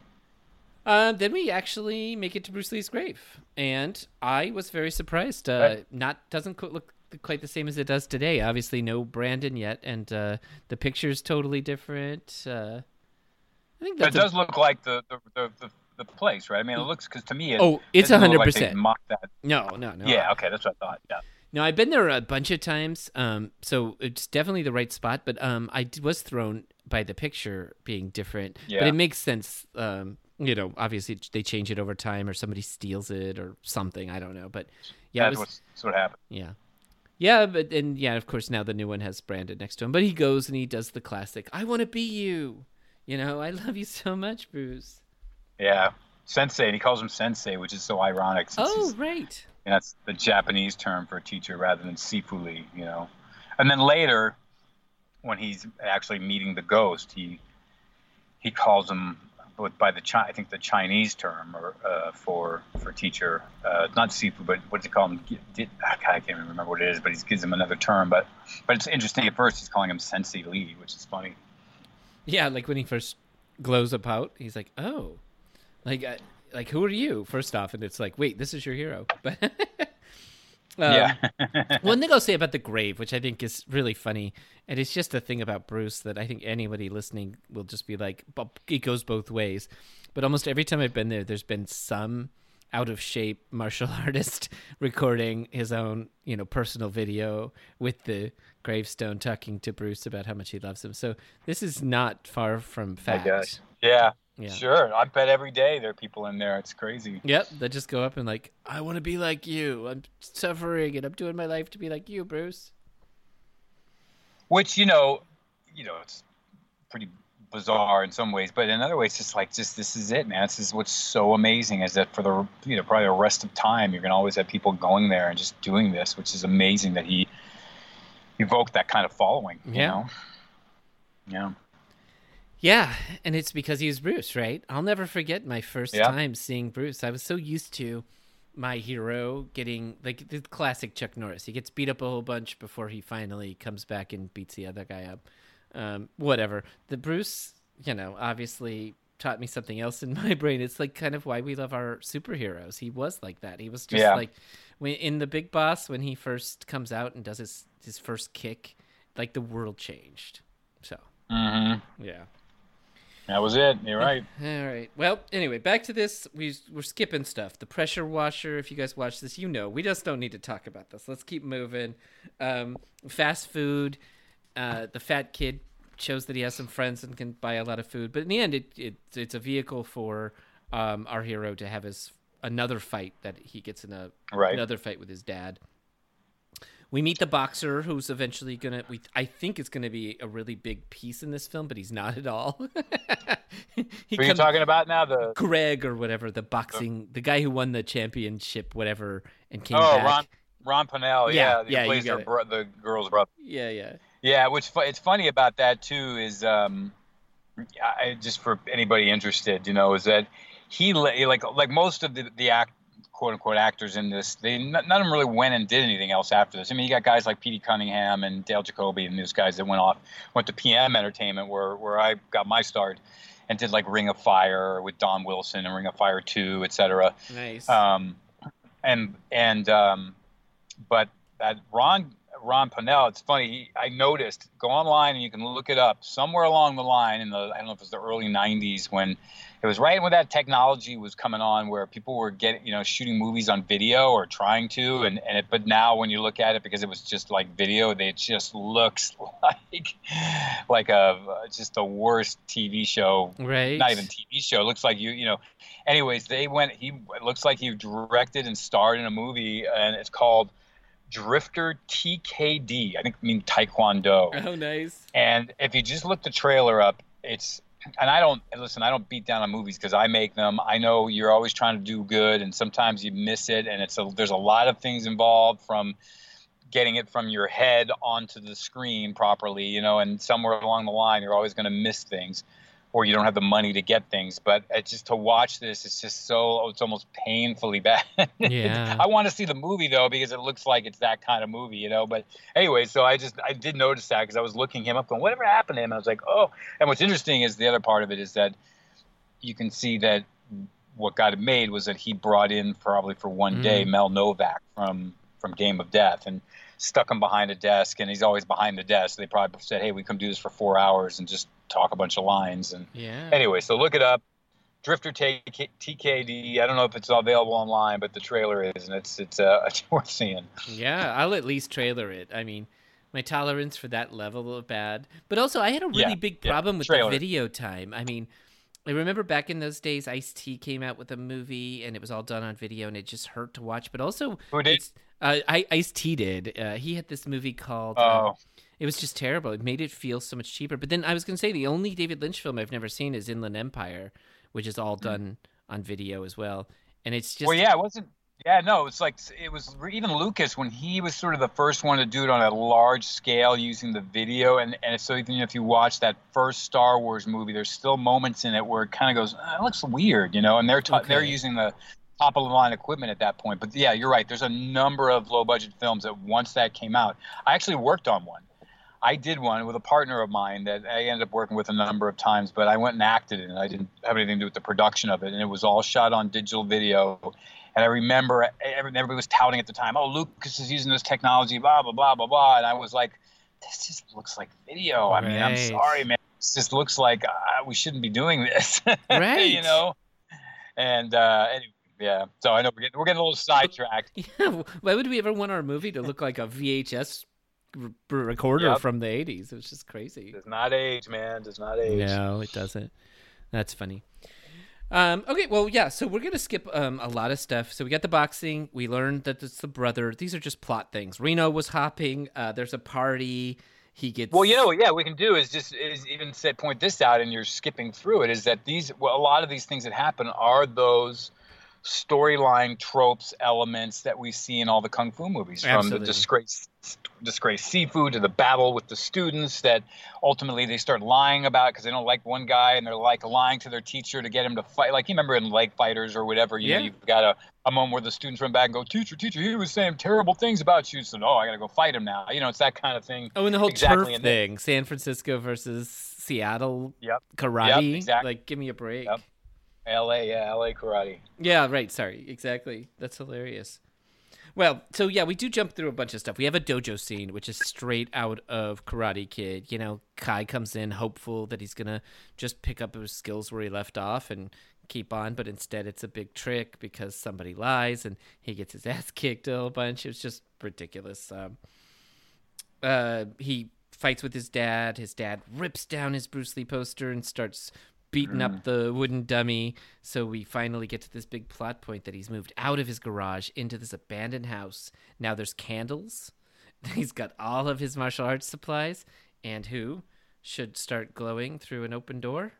Uh, then we actually make it to Bruce Lee's grave, and I was very surprised. Uh, Right. Not doesn't co- look quite the same as it does today. Obviously, no Brandon yet, and uh, the picture's totally different. Uh, I think But that's it a- does look like the the, the, the, the place, right? I mean, it looks because to me, it, Oh, it's look like 100%. Mock that. no, no, no. Yeah, okay, that's what I thought. Yeah. No, I've been there a bunch of times, um, so it's definitely the right spot. But um, I was thrown by the picture being different. But it makes sense. Um, you know, obviously they change it over time, or somebody steals it, or something. I don't know. But yeah, that's was, what happened. yeah, yeah. But and yeah, of course now the new one has Brandon next to him. But he goes and he does the classic. I want to be you. You know, I love you so much, Bruce. Yeah, sensei, and he calls him sensei, which is so ironic. Since Oh, right. and that's the Japanese term for a teacher rather than Sifu Lee, you know. And then later, when he's actually meeting the ghost, he he calls him but by the Chi- I think the Chinese term or uh, for for teacher, uh, not sifu, but what does he call him? I can't even remember what it is, but he gives him another term. But but it's interesting. At first, he's calling him Sensei Lee, which is funny. Yeah, like when he first glows up out, he's like, "Oh, like, uh, like who are you?" First off, and it's like, "Wait, this is your hero." <laughs> But um, yeah. <laughs> one thing I'll say about the grave, which I think is really funny, and it's just a thing about Bruce that I think anybody listening will just be like, it goes both ways. But almost every time I've been there, there's been some out of shape martial <laughs> artist recording his own, you know, personal video with the gravestone talking to Bruce about how much he loves him. So this is not far from My fact. gosh. Yeah. Yeah. Sure. I bet every day there are people in there. It's crazy. Yep, that just go up and like, I want to be like you. I'm suffering and I'm doing my life to be like you, Bruce. which you know you know it's pretty bizarre in some ways but in other ways just like just this is it man this is what's so amazing is that for the you know probably the rest of time you're gonna always have people going there and just doing this which is amazing that he evoked that kind of following you Yeah. know yeah Yeah, and it's because he was Bruce, right? I'll never forget my first Yeah. time seeing Bruce. I was so used to my hero getting like the classic Chuck Norris. He gets beat up a whole bunch before he finally comes back and beats the other guy up. Um, whatever. The Bruce, you know, obviously taught me something else in <laughs> my brain. It's like kind of why we love our superheroes. He was like that. He was just Yeah. like when in the Big Boss when he first comes out and does his his first kick, like the world changed. So hmm yeah. that was it you're right All right. Well, anyway, back to this. We we're skipping stuff. The pressure washer. If you guys watch this, you know we just don't need to talk about this. Let's keep moving. Um, fast food. Uh, the fat kid shows that he has some friends and can buy a lot of food, but in the end, it, it it's a vehicle for um, our hero to have his another fight that he gets in a Right. another fight with his dad. We meet the boxer, who's eventually gonna. We I think it's gonna be a really big piece in this film, but he's not at all. <laughs> he who are you talking about now the Greg or whatever, the boxing, the guy who won the championship, whatever, and came oh back. ron ron Pinnell, Yeah, yeah, yeah, plays their bro- the girl's brother Yeah, yeah. Yeah, what's fu- it's funny about that too is um, I, just for anybody interested, you know, is that he like like most of the the act quote unquote actors in this, they none of them really went and did anything else after this. I mean, you got guys like Petey Cunningham and Dale Jacoby and those guys that went off went to PM Entertainment where where I got my start and did like Ring of Fire with Don Wilson and Ring of Fire Two, et cetera. Nice. Um, and and um, but that Ron Ron Pinnell, it's funny. He, I noticed. Go online and you can look it up. Somewhere along the line in the I don't know if it was the early '90s when it was right when that technology was coming on, where people were getting you know shooting movies on video or trying to, and and it, but now when you look at it because it was just like video, it just looks <laughs> like like a just the worst TV show right. not even TV show. It looks like you, you know. Anyways, they went. He it looks like he directed and starred in a movie, and it's called Drifter TKD. I think it means Taekwondo. Oh, nice. And if you just look the trailer up, it's and I don't listen. I don't beat down on movies because I make them. I know you're always trying to do good, and sometimes you miss it, and it's a, there's a lot of things involved from getting it from your head onto the screen properly, you know, and somewhere along the line you're always going to miss things or you don't have the money to get things. But it's just to watch this, it's just so it's almost painfully <laughs> bad. Yeah. I want to see the movie though because it looks like it's that kind of movie, you know. But anyway, so I just I did notice that because I was looking him up, going, whatever happened to him? I was like, oh. And what's interesting is the other part of it is that you can see that what got it made was that he brought in probably for one Mm. day Mel Novak from from Game of Death and stuck him behind a desk, and he's always behind the desk. They probably said, "Hey, we come do this for four hours and just talk a bunch of lines." And Yeah. anyway, so look it up. Drifter TK, TKD. I don't know if it's available online, but the trailer is, and it's it's uh, <laughs> it's worth seeing. Yeah, I'll at least trailer it. I mean, my tolerance for that level of bad. But also, I had a really Yeah, big yeah, problem with trailer. the video time. I mean, I remember back in those days, Ice T came out with a movie, and it was all done on video, and it just hurt to watch. But also, Who did? Uh, I Ice T did. Uh, he had this movie called. um, Oh, it was just terrible. It made it feel so much cheaper. But then I was going to say the only David Lynch film I've never seen is Inland Empire, which is all done on video as well. And it's just Hmm. well, yeah, it wasn't. Yeah, no, it's like it was even Lucas when he was sort of the first one to do it on a large scale using the video, and and so even if you watch that first Star Wars movie, there's still moments in it where it kind of goes, "Ah, it looks weird, you know, and they're ta- they're using the top of the line equipment at that point. But yeah, you're right. There's a number of low budget films that once that came out, I actually worked on one. I did one with a partner of mine that I ended up working with a number of times, but I went and acted in it. I didn't have anything to do with the production of it, and it was all shot on digital video. And I remember everybody was touting at the time, "Oh, Lucas is using this technology, blah blah blah blah blah," and I was like, "This just looks like video." I mean, I'm sorry, man. This just looks like uh, we shouldn't be doing this, <laughs> Right. you know. And uh, anyway, yeah. So I know we're getting we're getting a little sidetracked. <laughs> Yeah, why would we ever want our movie to look like a VHS recorder Yep. from the 80s? It was just crazy. Does not age, man. Does not age. No, it doesn't. That's funny. Um, okay, well, yeah, so we're going to skip um, a lot of stuff. So we got the boxing. We learned that it's the brother. These are just plot things. Reno was hopping. Uh, there's a party. He gets. Well, you know, yeah. what, yeah, we can do is just is even say point this out, and you're skipping through it. Is that these? Well, a lot of these things that happen are those storyline tropes, elements that we see in all the kung fu movies, from the disgrace, disgrace seafood to the battle with the students. That ultimately they start lying about because they don't like one guy, and they're like lying to their teacher to get him to fight. Like you remember in Leg Fighters or whatever, you Yeah. know, you've got a, a moment where the students run back and go, "Teacher, teacher, he was saying terrible things about you." So, no, I got to go fight him now. You know, it's that kind of thing. Oh, and the whole Exactly, turf thing. San Francisco versus Seattle Yep. karate. exactly. Like, give me a break. Yep. L.A. Yeah, L.A. karate. Yeah, right. Sorry. Exactly. That's hilarious. Well, so yeah, we do jump through a bunch of stuff. We have a dojo scene, which is straight out of Karate Kid. You know, Kai comes in hopeful that he's to just pick up his skills where he left off and keep on, but instead it's a big trick because somebody lies and he gets his <laughs> ass kicked a whole bunch. It was just ridiculous. Um, uh, he fights with his dad. His dad rips down his Bruce Lee poster and starts beating up mm. the wooden dummy. So we finally get to this big plot point that he's moved out of his garage into this abandoned house. Now there's candles. <laughs> He's got all of his martial arts supplies. And who should start glowing through an open door?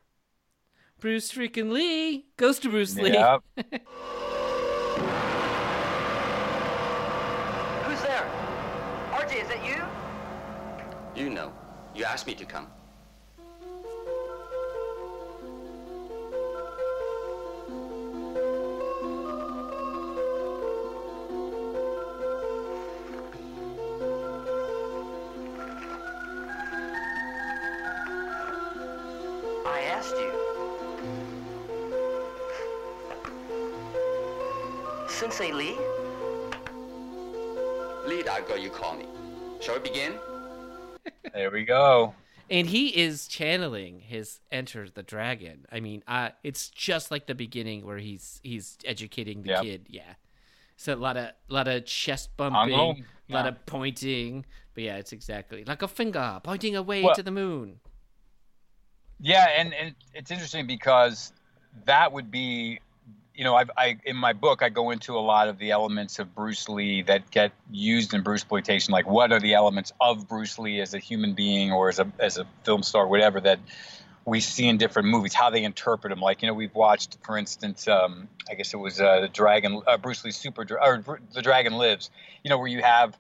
Bruce freaking Lee. Goes to Bruce Lee. Yep. <laughs> Who's there? RJ, is that you? You know. You asked me to come. Sensei Lee? Lead I go, you call me. Shall we begin? There we go. and he is channeling his enter the dragon i mean uh it's just like the beginning where he's he's educating the Yep. kid yeah so a lot of a lot of chest bumping a lot yeah. of pointing but yeah it's exactly like a finger pointing away Well- to the moon Yeah, and, and it's interesting because that would be, you know, I've, I in my book I go into a lot of the elements of Bruce Lee that get used in Bruce exploitation. Like, what are the elements of Bruce Lee as a human being or as a as a film star, whatever that we see in different movies, how they interpret him. Like, you know, we've watched, for instance, um, I guess it was uh, the Dragon, uh, Bruce Lee Super, or the Dragon Lives. You know, where you have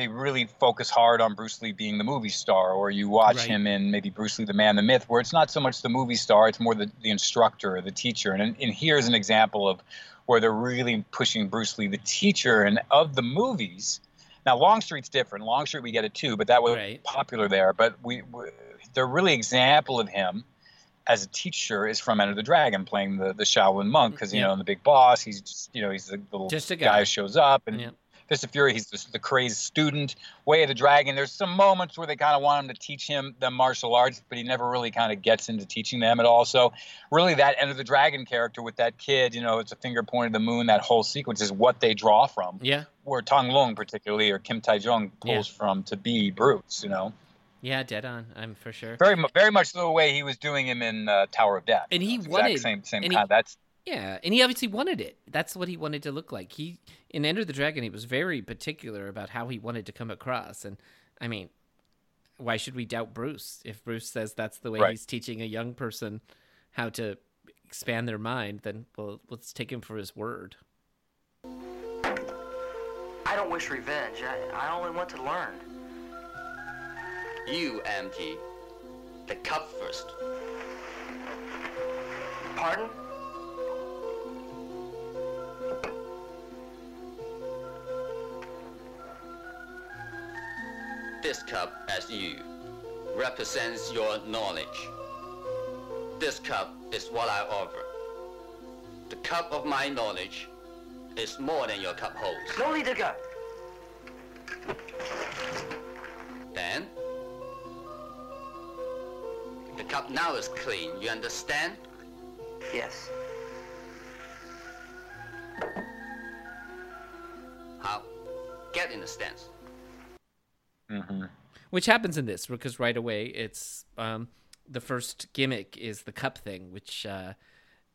they really focus hard on Bruce Lee being the movie star, or you watch Right. him in maybe Bruce Lee, the Man, the Myth, where it's not so much the movie star, it's more the, the instructor or the teacher. And, and here's an example of where they're really pushing Bruce Lee, the teacher, and of the movies. Now, Longstreet's different. Longstreet, we get it too, but that was Right. popular there. But we, we they're really example of him as a teacher is from Enter the Dragon, playing the the Shaolin monk because you Yeah. know in the Big Boss he's just you know he's the, little Just a guy. guy. who shows up and. Yeah. Fist of Fury, he's the, the crazed student. Way of the Dragon, there's some moments where they kind of want him to teach him the martial arts, but he never really kind of gets into teaching them at all. So, really, that Enter the Dragon character with that kid, you know, it's a finger pointing at the moon, that whole sequence is what they draw from. Yeah. Where Tong Lung, particularly, or Kim Tai-chung, pulls from to be Bruce, you know. Yeah, dead on. I'm for sure. Very, very much the way he was doing him in uh, Tower of Death. And he wanted- same, same and he- kind. That's Yeah, and he obviously wanted it. That's what he wanted to look like. He in Enter the Dragon, he was very particular about how he wanted to come across. And I mean, why should we doubt Bruce? If Bruce says that's the way Right. he's teaching a young person how to expand their mind, then well, let's take him for his word. I don't wish revenge. I, I only want to learn. You empty the cup first. Pardon? This cup as you represents your knowledge. This cup is what I offer. The cup of my knowledge is more than your cup holds. No need to go. Then, the cup now is clean. You understand? Yes. How? Get in the stance. Hmm Which happens in this because right away it's um, the first gimmick is the cup thing, which uh,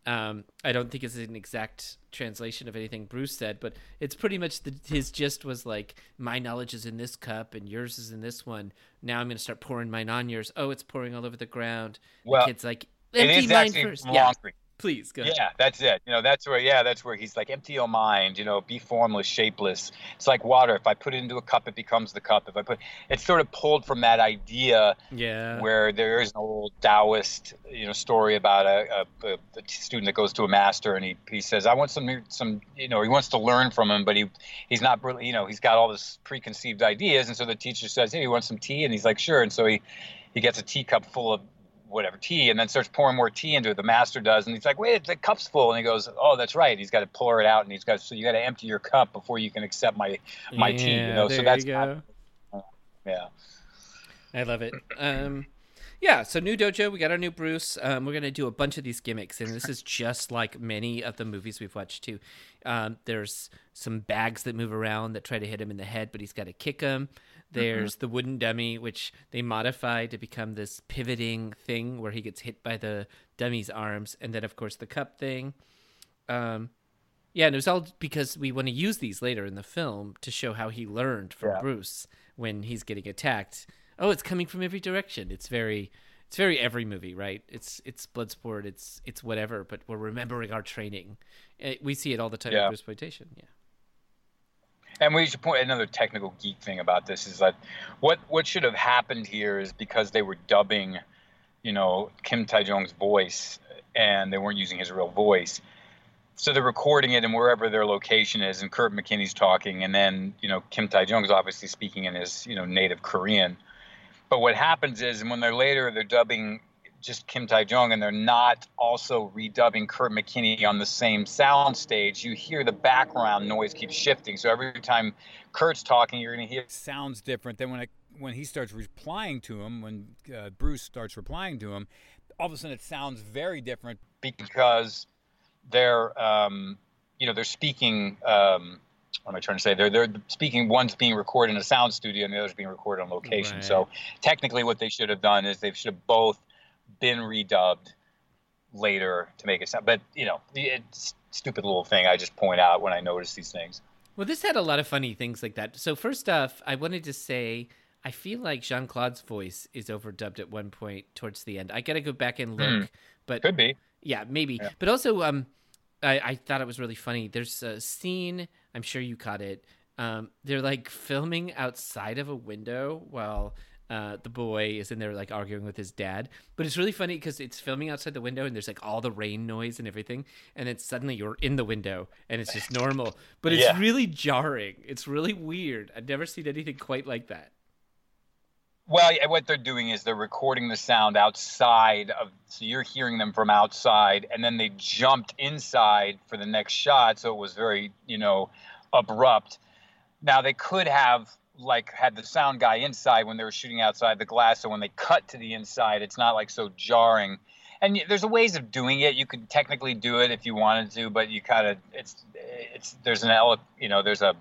um, I don't think is an exact translation of anything Bruce said, but it's pretty much the, his gist was like, my knowledge is in this cup and yours is in this one. Now I'm going to start pouring mine on yours. Oh, it's pouring all over the ground. Well, the kid's like, empty mine first. from Yeah. Please go. ahead. Yeah, that's it. You know, that's where yeah, that's where he's like empty your mind, you know, be formless, shapeless. It's like water. If I put it into a cup, it becomes the cup. If I put it's sort of pulled from that idea Yeah. where there is an old Taoist, you know, story about a, a, a, student that goes to a master and he, he says, I want some some you know, he wants to learn from him, but he he's not really you know, he's got all this preconceived ideas and so the teacher says, Hey, you want some tea? And he's like, Sure. And so he he gets a teacup full of whatever tea and then starts pouring more tea into it the master does and he's like wait the cup's full and he goes oh that's right he's got to pour it out and he's got so you got to empty your cup before you can accept my my tea you Yeah, know so that's go. yeah I love it. Um, yeah, so new dojo, we got our new Bruce. Um, we're gonna do a bunch of these gimmicks, and this is just like many of the movies we've watched too. Um, there's some bags that move around that try to hit him in the head, but he's got to kick them. There's the wooden dummy, which they modify to become this pivoting thing where he gets hit by the dummy's arms, and then of course the cup thing. Um, yeah, and it was all because we want to use these later in the film to show how he learned from Yeah. Bruce when he's getting attacked. Oh, it's coming from every direction. It's very, it's very every movie, right? It's it's Bloodsport. It's it's whatever. But we're remembering our training. Eh, We see it all the time Yeah. in exploitation. Yeah. And we should point another technical geek thing about this is that what what should have happened here is because they were dubbing, you know, Kim Tai-chung's voice and they weren't using his real voice. So they're recording it in wherever their location is, and Kurt McKinney's talking, and then you know Kim Tai-chung is obviously speaking in his you know native Korean. But what happens is, and when they're later, they're dubbing just Kim Tai-chung, and they're not also redubbing Kurt McKinney on the same sound stage. You hear the background noise keep shifting. So every time Kurt's talking, you're going to hear sounds different than when it, when he starts replying to him. When uh, Bruce starts replying to him, all of a sudden it sounds very different. because they're um, you know they're speaking. Um, what am I trying to say? They're they're speaking. One's being recorded in a sound studio, and the other's being recorded on location. Right. So technically, what they should have done is they should have both been redubbed later to make it sound. But you know, it's stupid little thing I just point out when I notice these things. Well, this had a lot of funny things like that. So first off, I wanted to say I feel like Jean Claude's voice is overdubbed at one point towards the end. I got to go back and look, Hmm. but Could be. Yeah, maybe. Yeah. But also, um, I, I thought it was really funny. There's a scene. I'm sure you caught it. Um, they're like filming outside of a window while uh, the boy is in there like arguing with his dad. But it's really funny because it's filming outside the window and there's like all the rain noise and everything, and then suddenly you're in the window and it's just normal. But it's Yeah. really jarring. It's really weird. I've never seen anything quite like that. Well, what they're doing is they're recording the sound outside of, so you're hearing them from outside, and then they jumped inside for the next shot, so it was very, you know, abrupt. Now they could have like had the sound guy inside when they were shooting outside the glass, so when they cut to the inside, it's not like so jarring. And there's a ways of doing it. You could technically do it if you wanted to, but you kind of it's it's there's an ele- you know there's a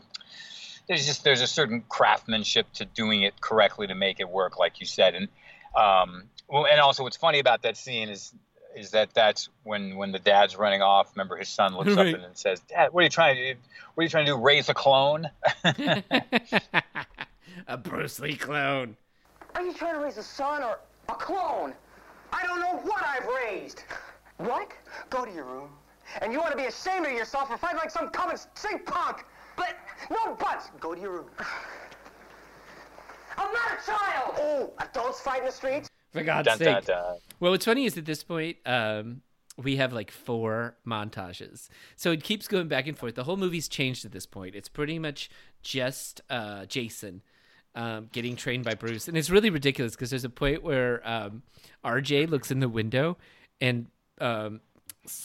there's just there's a certain craftsmanship to doing it correctly to make it work, like you said. And um, well, and also what's funny about that scene is is that that's when when the dad's running off. Remember, his son looks Right. up and says, "Dad, what are you trying to do? What are you trying to do? Raise a clone?" <laughs> <laughs> a Bruce Lee clone. Are you trying to raise a son or a clone? I don't know what I've raised. What? Go to your room. And you ought to be ashamed of yourself for fighting like some common street punk. But, no buts. Go to your room. I'm not a child. Oh, adults fight in the streets? For God's Dun, dun, sake. dun. Well, what's funny is at this point, um, we have like four montages. So it keeps going back and forth. The whole movie's changed at this point. It's pretty much just uh, Jason um, getting trained by Bruce. And it's really ridiculous because there's a point where um, RJ looks in the window and um,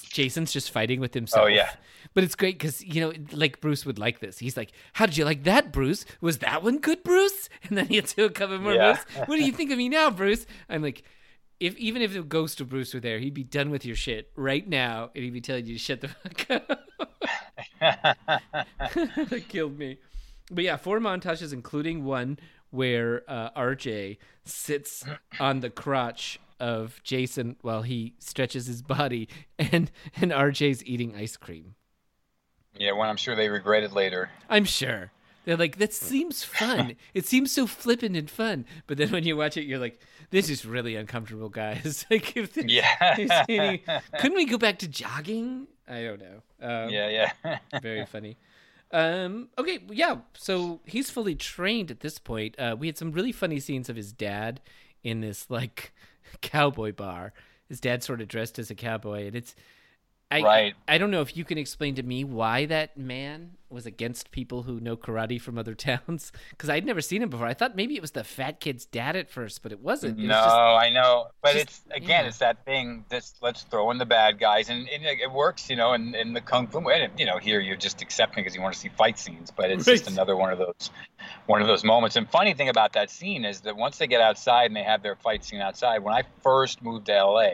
Jason's just fighting with himself. Oh, yeah. But it's great because, you know, like Bruce would like this. He's like, How did you like that, Bruce? Was that one good, Bruce? <laughs> And then he'd do a couple more Yeah. moves. What do you think of me now, Bruce? I'm like, if even if the ghost of Bruce were there, he'd be done with your shit right now, and he'd be telling you to shut the fuck up. <laughs> <laughs> that killed me. But yeah, four montages, including one where uh, RJ sits on the crotch of Jason while he stretches his body, <laughs> and and RJ's eating ice cream. yeah, when I'm sure they regret it later. I'm sure. They're like, that seems fun. <laughs> it seems so flippant and fun. But then when you watch it, you're like, this is really uncomfortable, guys. <laughs> like, if this- Yeah. eating- couldn't we go back to jogging? I don't know. Um, Yeah, yeah. very funny. Um, okay, yeah. So he's fully trained at this point. Uh, we had some really funny scenes of his dad in this like cowboy bar. His dad sort of dressed as a cowboy, and it's I, Right. I don't know if you can explain to me why that man was against people who know karate from other <laughs> towns because I'd never seen him before. I thought maybe it was the fat kid's dad at first, but it wasn't. It No, was just- I know, but just- it's again, yeah. it's that thing. This let's throw in the bad guys, and, and it works, you know. In, in the kung fu, and you know, here you're just accepting because you want to see fight scenes, but it's just another one of those, one of those moments. And funny thing about that scene is that once they get outside and they have their fight scene outside, when I first moved to LA,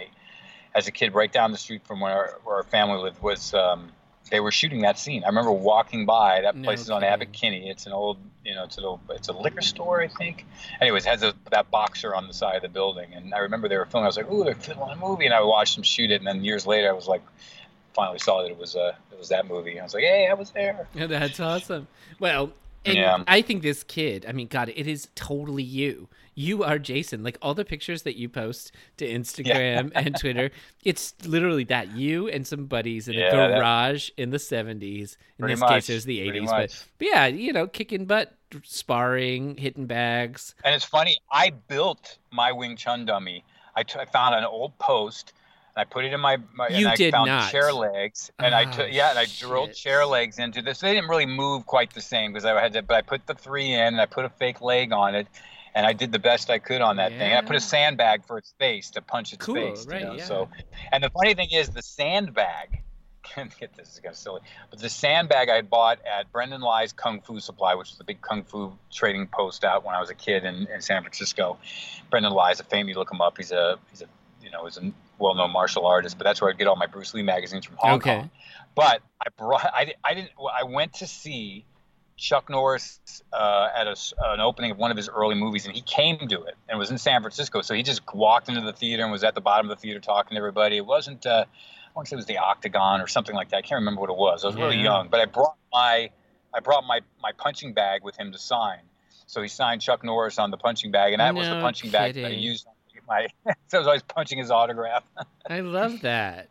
as a kid, right down the street from where our, where our family lived, was um, they were shooting that scene. I remember walking by. That No place is on. Abbot Kinney. It's an old, you know, it's an old, it's a liquor store, I think. Anyways, it has a, that boxer on the side of the building, and I remember they were filming. I was like, "Ooh, they're filming a movie," and I watched them shoot it. And then years later, I was like, finally saw that it was uh, it was that movie. I was like, "Hey, I was there." Yeah, that's awesome. Well, and Yeah. I think this kid, I mean, God, it is totally you. You are Jason. Like all the pictures that you post to Instagram and Twitter, <laughs> it's literally that you and some buddies in Yeah, a that- garage in the 70s. In Pretty this much, case, it was the 80s. But, but yeah, you know, kicking butt, sparring, hitting bags. And it's funny. I built my Wing Chun dummy. I, t- I found an old post. I put it in my, my You and I did found not. chair legs, and I Oh, took yeah, and I drilled chair legs into this. They didn't really move quite the same because I had to, but I put the three in, and I put a fake leg on it, and I did the best I could on that thing. And I put a sandbag for its face to punch its Cool, face. right, You know? yeah. So, and the funny thing is, the sandbag. <laughs> Get this, is kind of silly, but the sandbag I bought at Brendan Lai's Kung Fu Supply, which was the big kung fu trading post out when I was a kid in, in San Francisco. Brendan Lai is a famous. You look him up. He's a he's a you know he's a well-known martial artist. But that's where I get all my Bruce Lee magazines from Hong Okay. Kong. But I brought I, I didn't well, I went to see Chuck Norris uh, at a an opening of one of his early movies, and he came to it and was in San Francisco. So he just walked into the theater and was at the bottom of the theater talking to everybody. It wasn't. Uh, I want to say it was the Octagon or something like that. I can't remember what it was. I was really Yeah. young, but I brought my I brought my my punching bag with him to sign. So he signed Chuck Norris on the punching bag, and that was the No punching bag that I used. on My so <laughs> I was always punching his autograph. <laughs> I love that.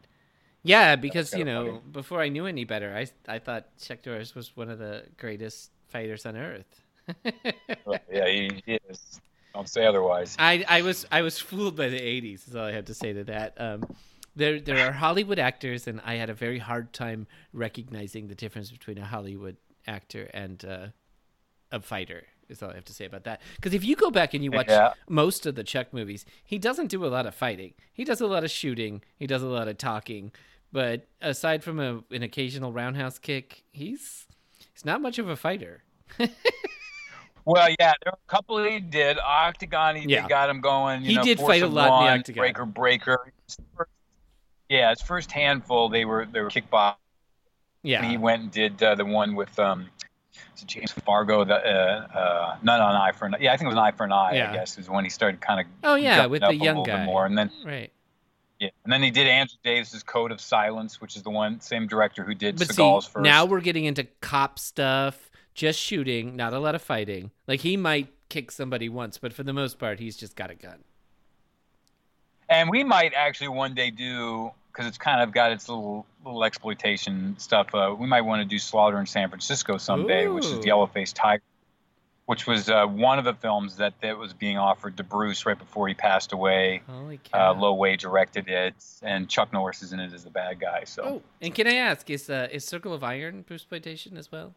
Yeah, because you know, funny. before I knew any better, I I thought Chuck Norris was one of the greatest fighters on earth. <laughs> yeah, he, he is. Don't say otherwise. I I was I was fooled by the '80s. Is all I have to say to that. Um, there there are Hollywood actors, and I had a very hard time recognizing the difference between a Hollywood actor and uh, a fighter. Is all I have to say about that. Because if you go back and you watch Yeah. most of the Chuck movies, he doesn't do a lot of fighting. He does a lot of shooting. He does a lot of talking. But aside from a, an occasional roundhouse kick, he's he's not much of a fighter. <laughs> Well, yeah, there were a couple he did. Octagon, he Yeah. got him going. You He know, did fight a lot in the Octagon. Breaker, breaker. Yeah, his first handful, they were they were kickboxing. Yeah. He went and did uh, the one with um, it James Fargo, the uh, uh, not an eye for an yeah, I think it was an eye for an eye. Yeah. I guess is when he started kind of Oh yeah, with the young guy. more, and then right. yeah, and then he did Andrew Davis's Code of Silence, which is the one same director who did But Seagal's see, first. now we're getting into cop stuff, just shooting, not a lot of fighting. Like he might kick somebody once, but for the most part, he's just got a gun. And we might actually one day do because it's kind of got its little little exploitation stuff. Uh, we might want to do Slaughter in San Francisco someday, which is Ooh. the Yellow Faced Tiger, which was uh, one of the films that that was being offered to Bruce right before he passed away. Holy cow! Uh, Lo Wei directed it, and Chuck Norris is in it as the bad guy. So. oh, and can I ask, is uh, is Circle of Iron Bruce exploitation as well?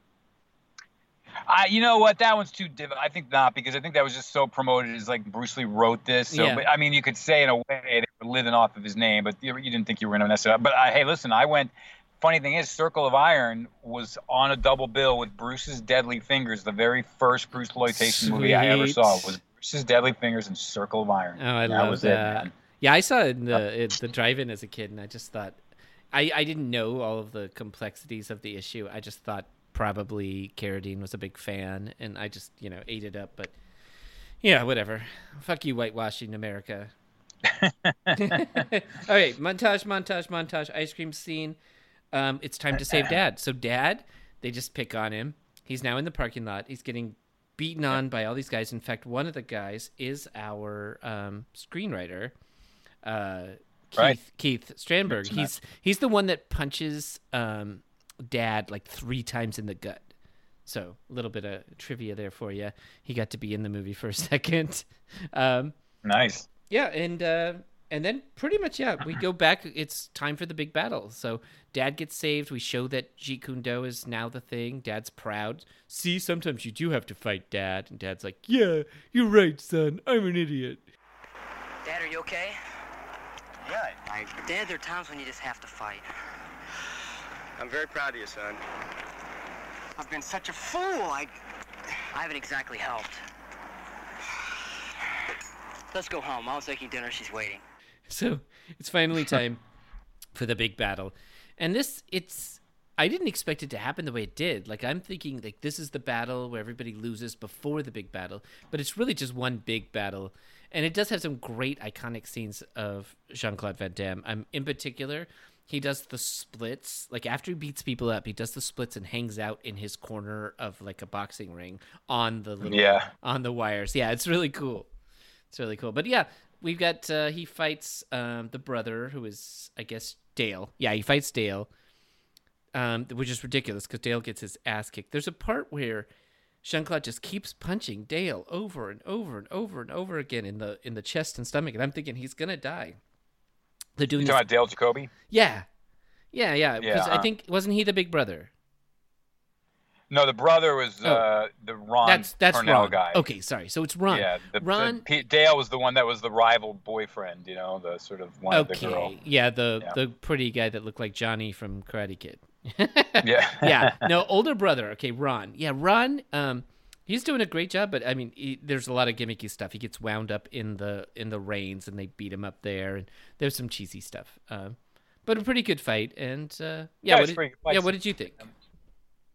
I, you know what? That one's too. Div- I think not because I think that was just so promoted as like Bruce Lee wrote this. So, Yeah. but, I mean, you could say in a way were living off of his name, but you, you didn't think you were going to mess it up. But I, hey, listen, I went. Funny thing is, Circle of Iron was on a double bill with Bruce's Deadly Fingers. The very first Bruce exploitation movie I ever saw was Bruce's Deadly Fingers and Circle of Iron. Oh, I that love that. It. Yeah, I saw it in the uh, it, the drive-in as a kid, and I just thought, I I didn't know all of the complexities of the issue. I just thought probably Carradine was a big fan, and I just you know ate it up. But yeah, whatever. Fuck you, whitewashing America. <laughs> all right, montage, montage, montage. Ice cream scene. Um, it's time to save <laughs> Dad. So Dad, they just pick on him. He's now in the parking lot. He's getting beaten on by all these guys. In fact, one of the guys is our um, screenwriter, uh, Keith Right. Keith Strandberg. He's he's the one that punches um, Dad like three times in the gut. So a little bit of trivia there for you. He got to be in the movie for a <laughs> second. Um, Nice. Yeah, and uh, and then pretty much yeah, we go back. It's time for the big battle. So Dad gets saved. We show that Jeet Kune Do is now the thing. Dad's proud. See, sometimes you do have to fight Dad, and Dad's like, "Yeah, you're right, son. I'm an idiot." Dad, are you okay? Yeah, I, Dad, there are times when you just have to fight. I'm very proud of you, son. I've been such a fool. I. I haven't exactly helped. Let's go home. Mom's making dinner. She's waiting. So it's finally <laughs> time for the big battle. And this, it's, I didn't expect it to happen the way it did. Like, I'm thinking, like, this is the battle where everybody loses before the big battle, but it's really just one big battle. And it does have some great iconic scenes of Jean Claude Van Damme. Um, in particular, he does the splits. Like, after he beats people up, he does the splits and hangs out in his corner of, like, a boxing ring on the little, Yeah. on the wires. Yeah, it's really cool. It's really cool. But yeah, we've got uh, he fights um, the brother who is I guess Dale. Yeah, he fights Dale, um, which is ridiculous because Dale gets his ass kicked. There's a part where Jean Claude just keeps punching Dale over and over and over and over again in the in the chest and stomach, and I'm thinking he's gonna die. They're You doing talking this. about Dale Jacoby? Yeah, yeah, yeah. Because Yeah, I uh, think wasn't he the big brother? No, the brother was Oh. uh, the Ron That's that's Cornell Ron. guy. Okay, sorry. So it's Ron. Yeah, the, Ron. the, Dale was the one that was the rival boyfriend. You know, the sort of one of the girl. okay. Yeah, the Yeah. the pretty guy that looked like Johnny from Karate Kid. <laughs> Yeah. <laughs> yeah. No, older brother. Okay, Ron. Yeah, Ron. Um, he's doing a great job, but I mean, he, there's a lot of gimmicky stuff. He gets wound up in the in the reins, and they beat him up there, and there's some cheesy stuff. Um, but a pretty good fight, and uh, yeah. Yeah, what did, pretty good fight. yeah. What did you think?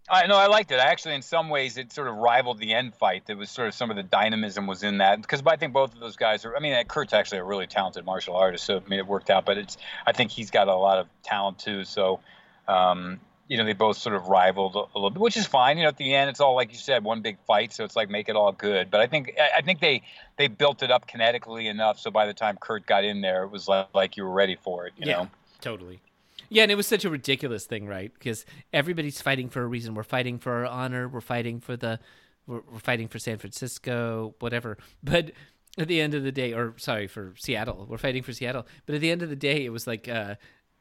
I know I liked it. I Actually, in some ways, it sort of rivaled the end fight. That was sort of some of the dynamism was in that because I think both of those guys are. I mean, Kurt's actually a really talented martial artist, so I mean, it worked out. But it's I think he's got a lot of talent too. So, um, you know, they both sort of rivaled a little bit, which is fine. You know, at the end, it's all like you said, one big fight. So it's like make it all good. But I think I I think they they built it up kinetically enough. So by the time Kurt got in there, it was like, like you were ready for it. You yeah, know. totally. Yeah, and it was such a ridiculous thing, right? Because everybody's fighting for a reason. We're fighting for our honor. We're fighting for the, we're, we're fighting for San Francisco, whatever. But at the end of the day, or sorry, for Seattle, we're fighting for Seattle. But at the end of the day, it was like uh,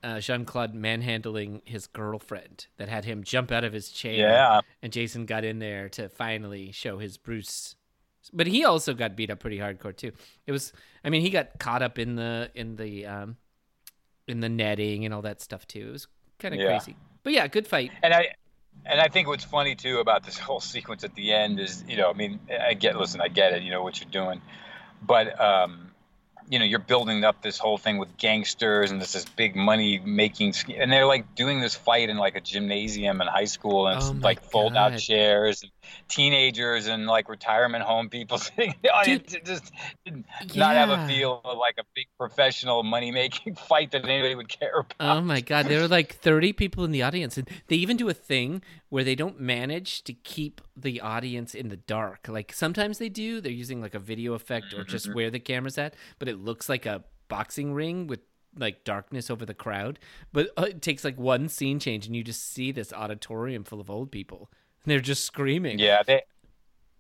uh, Jean Claude manhandling his girlfriend that had him jump out of his chair. Yeah. And Jason got in there to finally show his Bruce. But he also got beat up pretty hardcore too. It was, I mean, he got caught up in the in the um, in the netting and all that stuff too. It was kind of Yeah. crazy. But yeah, good fight. And I and I think what's funny too about this <laughs> whole sequence at the end is, you know, I mean, I get listen, I get it, you know what you're doing. But um you know, you're building up this whole thing with gangsters and this this big money making and they're like doing this fight in like a gymnasium in high school and Oh like fold out chairs and teenagers and like retirement home people <laughs> sitting in the audience. Just did not have a feel of like a big professional money making <laughs> fight that anybody would care oh about. Oh my god, there were like 30 people in the audience and they even do a thing where they don't manage to keep the audience in the dark. Like sometimes they do, they're using like a video effect or just where the camera's at, but it looks like a boxing ring with like darkness over the crowd. But uh, it takes like one scene change and you just see this auditorium full of old people. And they're just screaming. Yeah, they.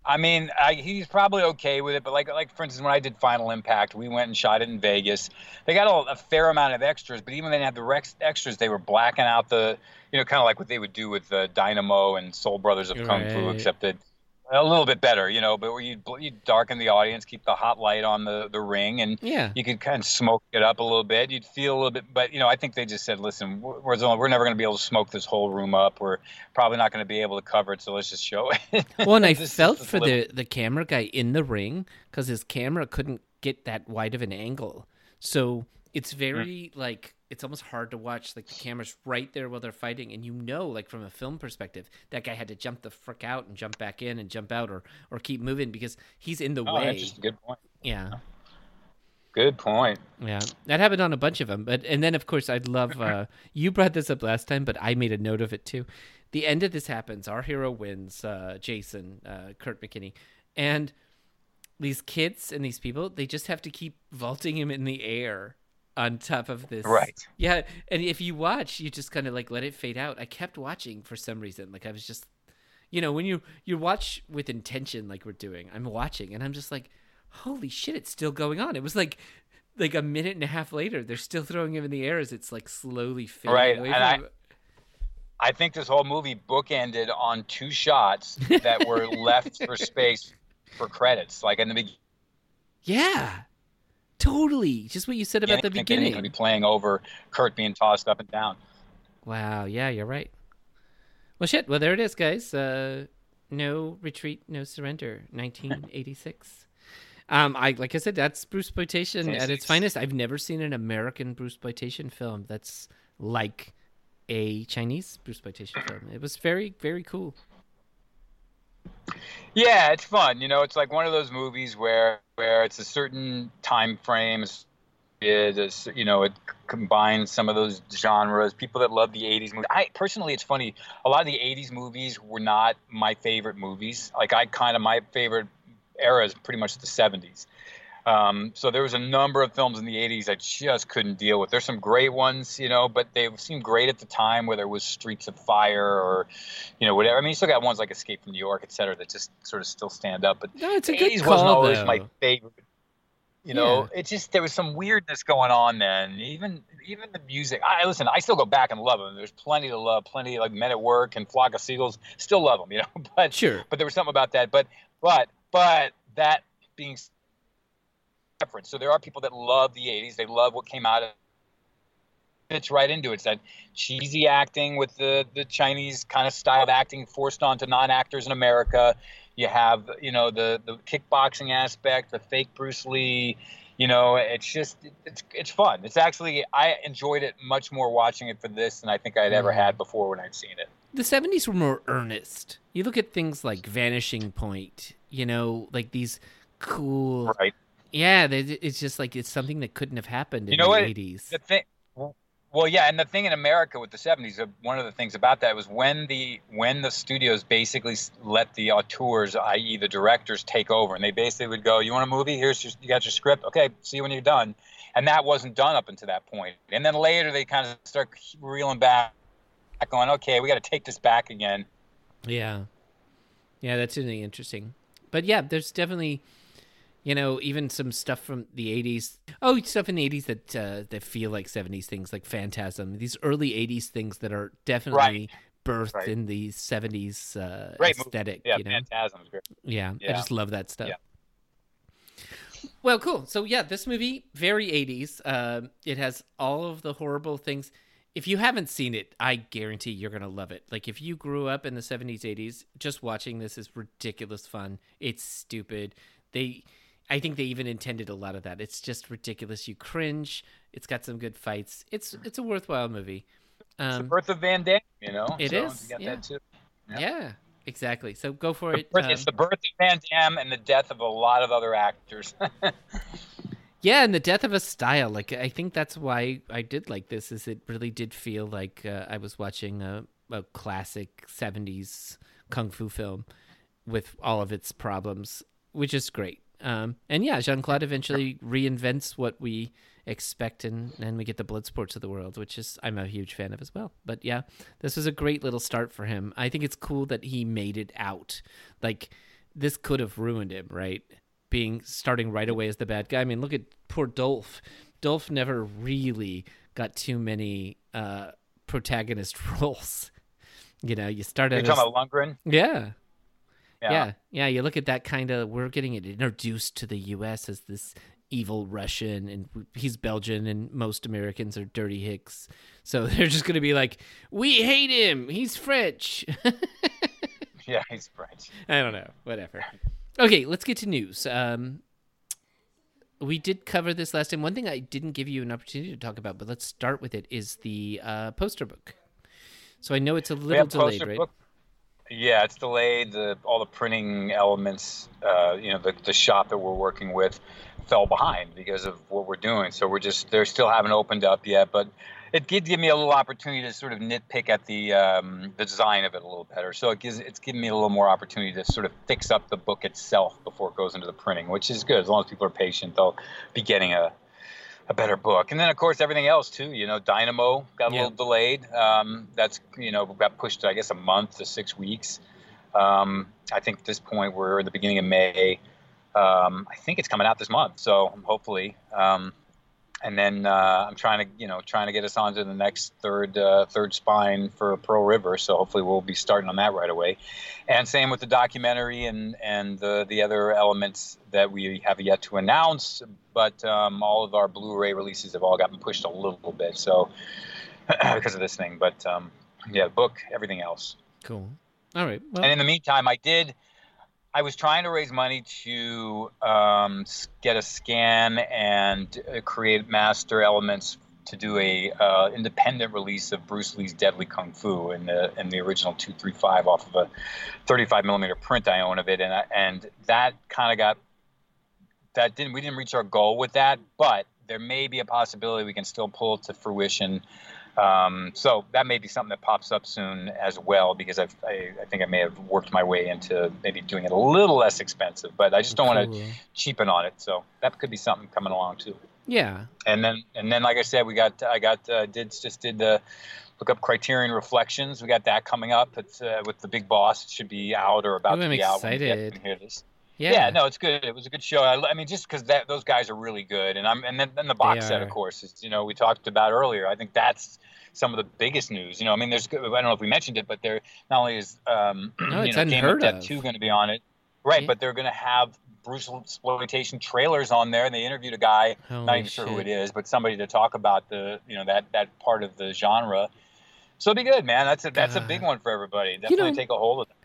I mean, I, he's probably okay with it, but like, like for instance, when I did Final Impact, we went and shot it in Vegas. They got a, a fair amount of extras, but even when they had the rex extras, they were blacking out the, you know, kind of like what they would do with uh, Dynamo and Soul Brothers of Kung Fu, except that a little bit better, you know. But where you you darken the audience, keep the hot light on the the ring, and Yeah. you could kind of smoke it up a little bit. You'd feel a little bit, but you know, I think they just said, listen, we're we're never going to be able to smoke this whole room up. We're probably not going to be able to cover it, so let's just show it. <laughs> Well, and I <laughs> felt for little- the the camera guy in the ring because his camera couldn't get that wide of an angle. So it's very like it's almost hard to watch. Like the camera's right there while they're fighting, and you know, like from a film perspective, that guy had to jump the frick out and jump back in and jump out or or keep moving because he's in the Oh, way. Good point. Yeah. Good point. Yeah, that happened on a bunch of them. But and then of course I'd love uh, <laughs> you brought this up last time, but I made a note of it too. The end of this happens. Our hero wins. Uh, Jason, uh, Kurt McKinney, and these kids and these people they just have to keep vaulting him in the air on top of this. Right. Yeah, and if you watch, you just kind of like let it fade out. I kept watching for some reason. Like I was just, you know, when you you watch with intention, like we're doing. I'm watching, and I'm just like, holy shit, it's still going on. It was like like a minute and a half later, they're still throwing him in the air as it's like slowly fading Right, away and from I- I think this whole movie bookended on two shots that were left for <laughs> space for credits. Like in the beginning, Yeah, totally. Just what you said about the going to be beginning. playing over Kurt being tossed up and down. Wow. Yeah, you're right. Well, shit. Well, there it is, guys. Uh, no retreat, no surrender. 1986. <laughs> um, I like I said, that's Bruce exploitation at its finest. I've never seen an American Bruce exploitation film that's like a Chinese Bruce exploitation film. It was very, very cool. Yeah, it's fun. You know, it's like one of those movies where where it's a certain time frame. It's, you know, it combines some of those genres. People that love the '80s movies. I personally, it's funny. A lot of the '80s movies were not my favorite movies. Like I kind of my favorite era is pretty much the '70s. Um, so there was a number of films in the 80s I just couldn't deal with. There's some great ones, you know, but they seemed great at the time, whether it was Streets of Fire or, you know, whatever. I mean, you still got ones like Escape from New York, et cetera, that just sort of still stand up. But No, it's a the good 80s call, wasn't always though. my favorite. You know, Yeah. it just there was some weirdness going on then. Even even the music. I listen. I still go back and love them. There's plenty to love. Plenty like Men at Work and Flock of Seagulls. Still love them. You know, <laughs> but Sure. but there was something about that. But but but that being reference. So there are people that love the 80s. They love what came out of fits right into it. It's that cheesy acting with the, the Chinese kind of style of acting forced onto non-actors in America. You have, you know, the, the kickboxing aspect, the fake Bruce Lee, you know, it's just, it's, it's fun. It's actually, I enjoyed it much more watching it for this than I think I'd ever had before when I'd seen it. the 70s were more earnest. You look at things like Vanishing Point, you know, like these cool. Right. Yeah, it's just like it's something that couldn't have happened in You know the what? 80s. The thing, well, yeah, and the thing in America with the '70s, uh, one of the things about that was when the when the studios basically let the auteurs, i.e., the directors, take over, and they basically would go, "You want a movie? Here's your, you got your script. Okay, see you when you're done." And that wasn't done up until that point. And then later they kind of start reeling back, going, "Okay, we got to take this back again." Yeah. Yeah, that's really interesting. But yeah, there's definitely You know, even some stuff from the '80s. Oh, stuff in the '80s that uh, that feel like '70s things, like Phantasm. These early '80s things that are definitely Right. birthed Right. in the '70s uh, movie. aesthetic. Yeah, you know? Phantasm's great. Yeah, I just love that stuff. Yeah. Well, cool. So yeah, this movie very 80s. Um, it has all of the horrible things. If you haven't seen it, I guarantee you're gonna love it. Like if you grew up in the 70s, 80s, just watching this is ridiculous fun. It's stupid. They, I think they even intended a lot of that. It's just ridiculous. You cringe. It's got some good fights. It's it's a worthwhile movie. It's the Um, birth of Van Damme, you know. It so is, got yeah. that too. yeah. Yeah. exactly. So go for it. birth- Um, it's the birth of Van Damme and the death of a lot of other actors. <laughs> Yeah, and the death of a style. Like I think that's why I did like this. Is it really did feel like uh, I was watching a, a classic '70s kung fu film with all of its problems, which is great. Um, and yeah, Jean Claude eventually reinvents what we expect, and and we get the blood sports of the world, which is I'm a huge fan of as well. But yeah, this was a great little start for him. I think it's cool that he made it out. Like this could have ruined him, right? Being starting right away as the bad guy. I mean, look at poor Dolph. Dolph never really got too many uh, protagonist <laughs> roles. You know, you start You're out talking as, about Lundgren? yeah, Yeah. yeah, yeah. You look at that kind of. We're getting it introduced to the U.S. as this evil Russian, and he's Belgian, and most Americans are dirty hicks. So <laughs> they're just going to be like, "We hate him. He's French." <laughs> Yeah, he's French. I don't know. Whatever. Okay, let's get to news. Um, we did cover this last time. One thing I didn't give you an opportunity to talk about, but let's start with it, is the uh, poster book. So I know it's a little delayed, right? book. Yeah, it's delayed. The all the printing elements, uh, you know, the, the shop that we're working with fell behind because of what we're doing. So we're just they still haven't opened up yet, but it did give me a little opportunity to sort of nitpick at the um, the design of it a little better. So it gives it's given me a little more opportunity to sort of fix up the book itself before it goes into the printing, which is good. As long as people are patient, they'll be getting a a better book. And then of course everything else too. You know, Dynamo got a Yeah. little delayed. Um, that's you know got pushed I guess a month to six weeks. Um, I think at this point we're in the beginning of May. Um, I think it's coming out this month, so hopefully. Um, and then uh, I'm trying to you know trying to get us onto the next third uh, third spine for Pearl River. So hopefully we'll be starting on that right away. And same with the documentary and and the the other elements that we have yet to announce. But um, all of our Blu-ray releases have all gotten pushed a little bit, so <clears throat> because of this thing. But um, yeah, book everything else. Cool. All right. Well, And in the meantime, I did. I was trying to raise money to um, get a scan and uh, create master elements to do a uh, independent release of Bruce Lee's Deadly Kung Fu in the in the original 235 off of a 35 millimeter print I own of it, and I, and that kind of got that didn't we didn't reach our goal with that, but there may be a possibility we can still pull it to fruition. Um, so that may be something that pops up soon as well, because I've, I, I think I may have worked my way into maybe doing it a little less expensive, but I just don't want to cheapen on it. So that could be something coming along too. yeah. And then, and then, like I said, we got, I got, uh, did just did the look up Criterion Reflections. We got that coming up. It's uh, with the big boss. It should be out or about Ooh, to I'm be out. when you get- excited. When you hear this. Yeah. Yeah, no, it's good. It was a good show. I, I mean, just because that those guys are really good, and I'm and then, then the box set, are. of course, is you know we talked about earlier. I think that's some of the biggest news. You know, I mean, there's I don't know if we mentioned it, but there not only is um, <clears throat> No, you know Game of Death of. two going to be on it, right? Yeah. But they're going to have Bruce exploitation trailers on there, and they interviewed a guy, not Holy even sure who it is, but somebody to talk about the you know that that part of the genre. So it'll be good, man. That's a that's a big one for everybody. Definitely know- take a hold of it.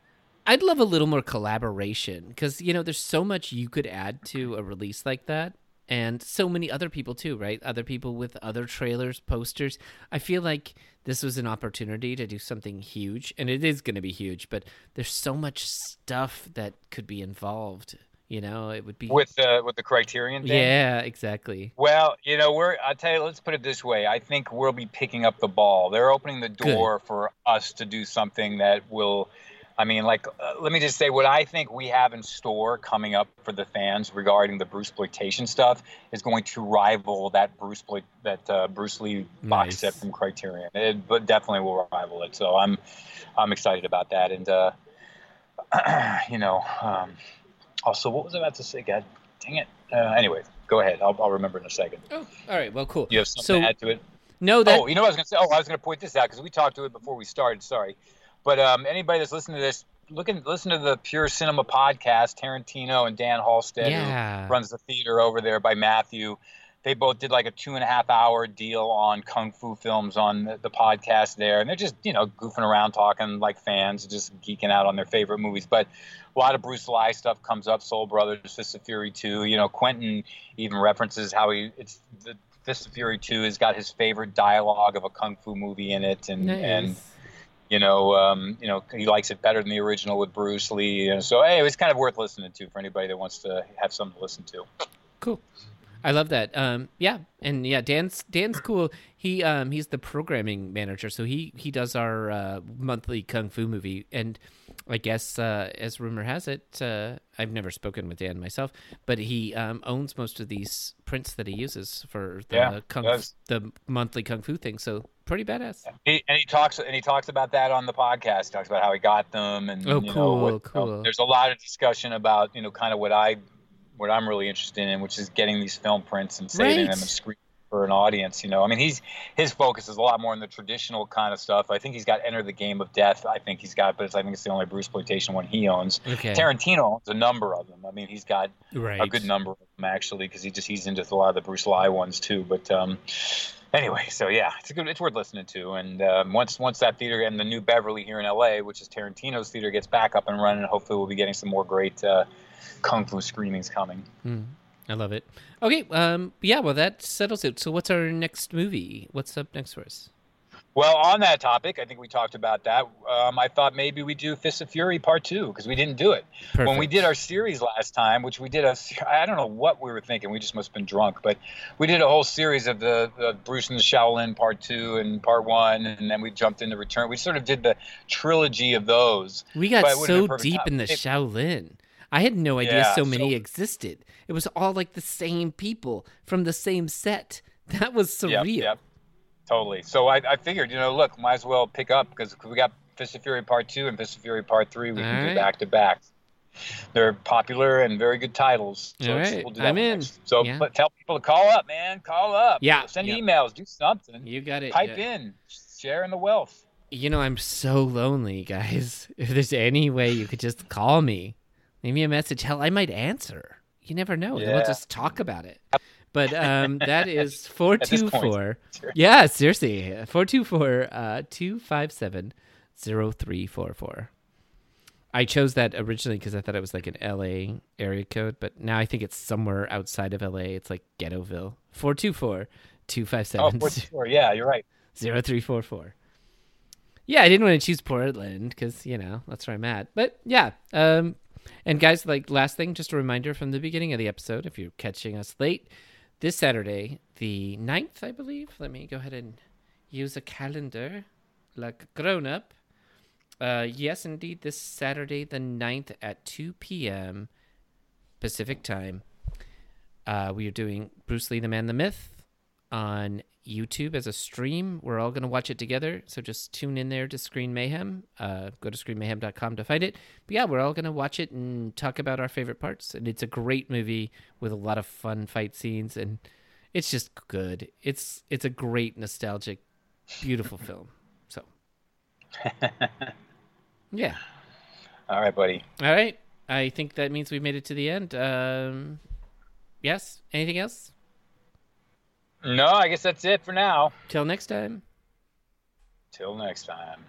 I'd love a little more collaboration because you know there's so much you could add to a release like that, and so many other people too, right? Other people with other trailers, posters. I feel like this was an opportunity to do something huge, and it is going to be huge. But there's so much stuff that could be involved. You know, it would be with uh, with the Criterion thing. yeah, exactly. Well, you know, we're. I tell you, let's put it this way. I think we'll be picking up the ball. They're opening the door for us to do something that will. I mean, like, uh, let me just say what I think we have in store coming up for the fans regarding the Bruce exploitation stuff is going to rival that Bruce that uh, Bruce Lee box Nice. set from Criterion. It, but definitely will rival it. So I'm I'm excited about that. And uh, <clears throat> you know, um, also, what was I about to say? God Dang it. Uh, anyway, go ahead. I'll, I'll remember in a second. Oh, all right. Well, cool. You have something so to add to it? no, that oh, you know what I was going to say? Oh, I was going to point this out because we talked to it before we started. Sorry, but um, anybody that's listening to this, look and listen to the Pure Cinema podcast. Tarantino and Dan Halsted, Yeah. who runs the theater over there by Matthew. They both did like a two and a half hour deal on kung fu films on the, the podcast there, and they're just you know goofing around, talking like fans, just geeking out on their favorite movies. But a lot of Bruce Lee stuff comes up. Soul Brothers, Fist of Fury Two. You know, Quentin even references how he it's the Fist of Fury Two has got his favorite dialogue of a kung fu movie in it, and and nice. You know, um, you know, he likes it better than the original with Bruce Lee. And so, hey, it was kind of worth listening to for anybody that wants to have something to listen to. Cool. I love that. Um, yeah, and yeah, Dan's Dan's cool. He um he's the programming manager, so he he does our uh, monthly kung fu movie. And I guess uh, as rumor has it, uh, I've never spoken with Dan myself, but he um, owns most of these prints that he uses for the Yeah, kung he the monthly kung fu thing. So pretty badass. He, and he talks and he talks about that on the podcast. He talks about how he got them, and Oh, you know, cool, what, you know, cool. there's a lot of discussion about you know kind of what I what I'm really interested in, which is getting these film prints and saving Right. them and screen for an audience. You know, I mean, he's his focus is a lot more on the traditional kind of stuff. I think he's got Enter the Game of Death. I think he's got, but it's, I think it's the only Bruce exploitation one he owns. Okay. Tarantino owns a number of them. I mean, he's got Right. a good number of them actually because he just he's into a lot of the Bruce Lee ones too. But um, anyway, so yeah, it's good, it's worth listening to. And um, once once that theater and the new Beverly here in LA, which is Tarantino's theater, gets back up and running, hopefully we'll be getting some more great uh, kung fu screenings coming. Mm, I love it. Okay. Um. Yeah. Well, that settles it. So, what's our next movie? What's up next for us? Well, on that topic, I think we talked about that. Um, I thought maybe we do Fist of Fury Part Two because we didn't do it when we did our series last time, which we did a. I don't know what we were thinking. We just must have been drunk, but we did a whole series of the, the Bruce and the Shaolin Part Two and Part One, and then we jumped into Return. We sort of did the trilogy of those. We got But it would've been so deep in the It- Shaolin. I had no idea Yeah, so many so- existed. It was all like the same people from the same set. <laughs> That was surreal. Yep, yep, totally. So I, I figured, you know, look, might as well pick up because we got Fist of Fury Part Two and Fist of Fury Part Three. We can All do back to back. They're popular and very good titles. So All right, we'll do that I'm in. next. So Yeah. but tell people to call up, man. Call up. Yeah, Send yeah. emails. Do something. You got it. Pipe yeah. in. Sharing the wealth. You know, I'm so lonely, guys. <laughs> If there's any way you could just call me, leave me a message. Hell, I might answer. You never know. Then we'll just talk about it. But um, that <laughs> is four this two point, four. sure. Yeah, seriously, four two four uh two five seven zero three four four. I chose that originally because I thought it was like an LA area code, but now I think it's somewhere outside of LA. It's like Ghettoville. 424 Oh, 257 44. <laughs> Yeah, you're right. 0344. Yeah, I didn't want to choose Portland because, you know, that's where I'm at. But yeah. Um, and guys, like last thing, just a reminder from the beginning of the episode, if you're catching us late, this Saturday, the 9th, I believe. Let me go ahead and use a calendar like grown up. Uh, yes, indeed, this Saturday, the 9th at 2 p.m. Pacific time, uh, we are doing Bruce Lee, the Man, the Myth on YouTube as a stream. We're all going to watch it together. So just tune in there to Screen Mayhem. Uh, go to screenmayhem.com to find it. But yeah, we're all going to watch it and talk about our favorite parts. And it's a great movie with a lot of fun fight scenes. And it's just good. It's, it's a great, nostalgic, beautiful <laughs> film. So, <laughs> yeah. All right, buddy. All right. I think that means we've made it to the end. Um, yes. Anything else? No, I guess that's it for now. Till next time. Till next time.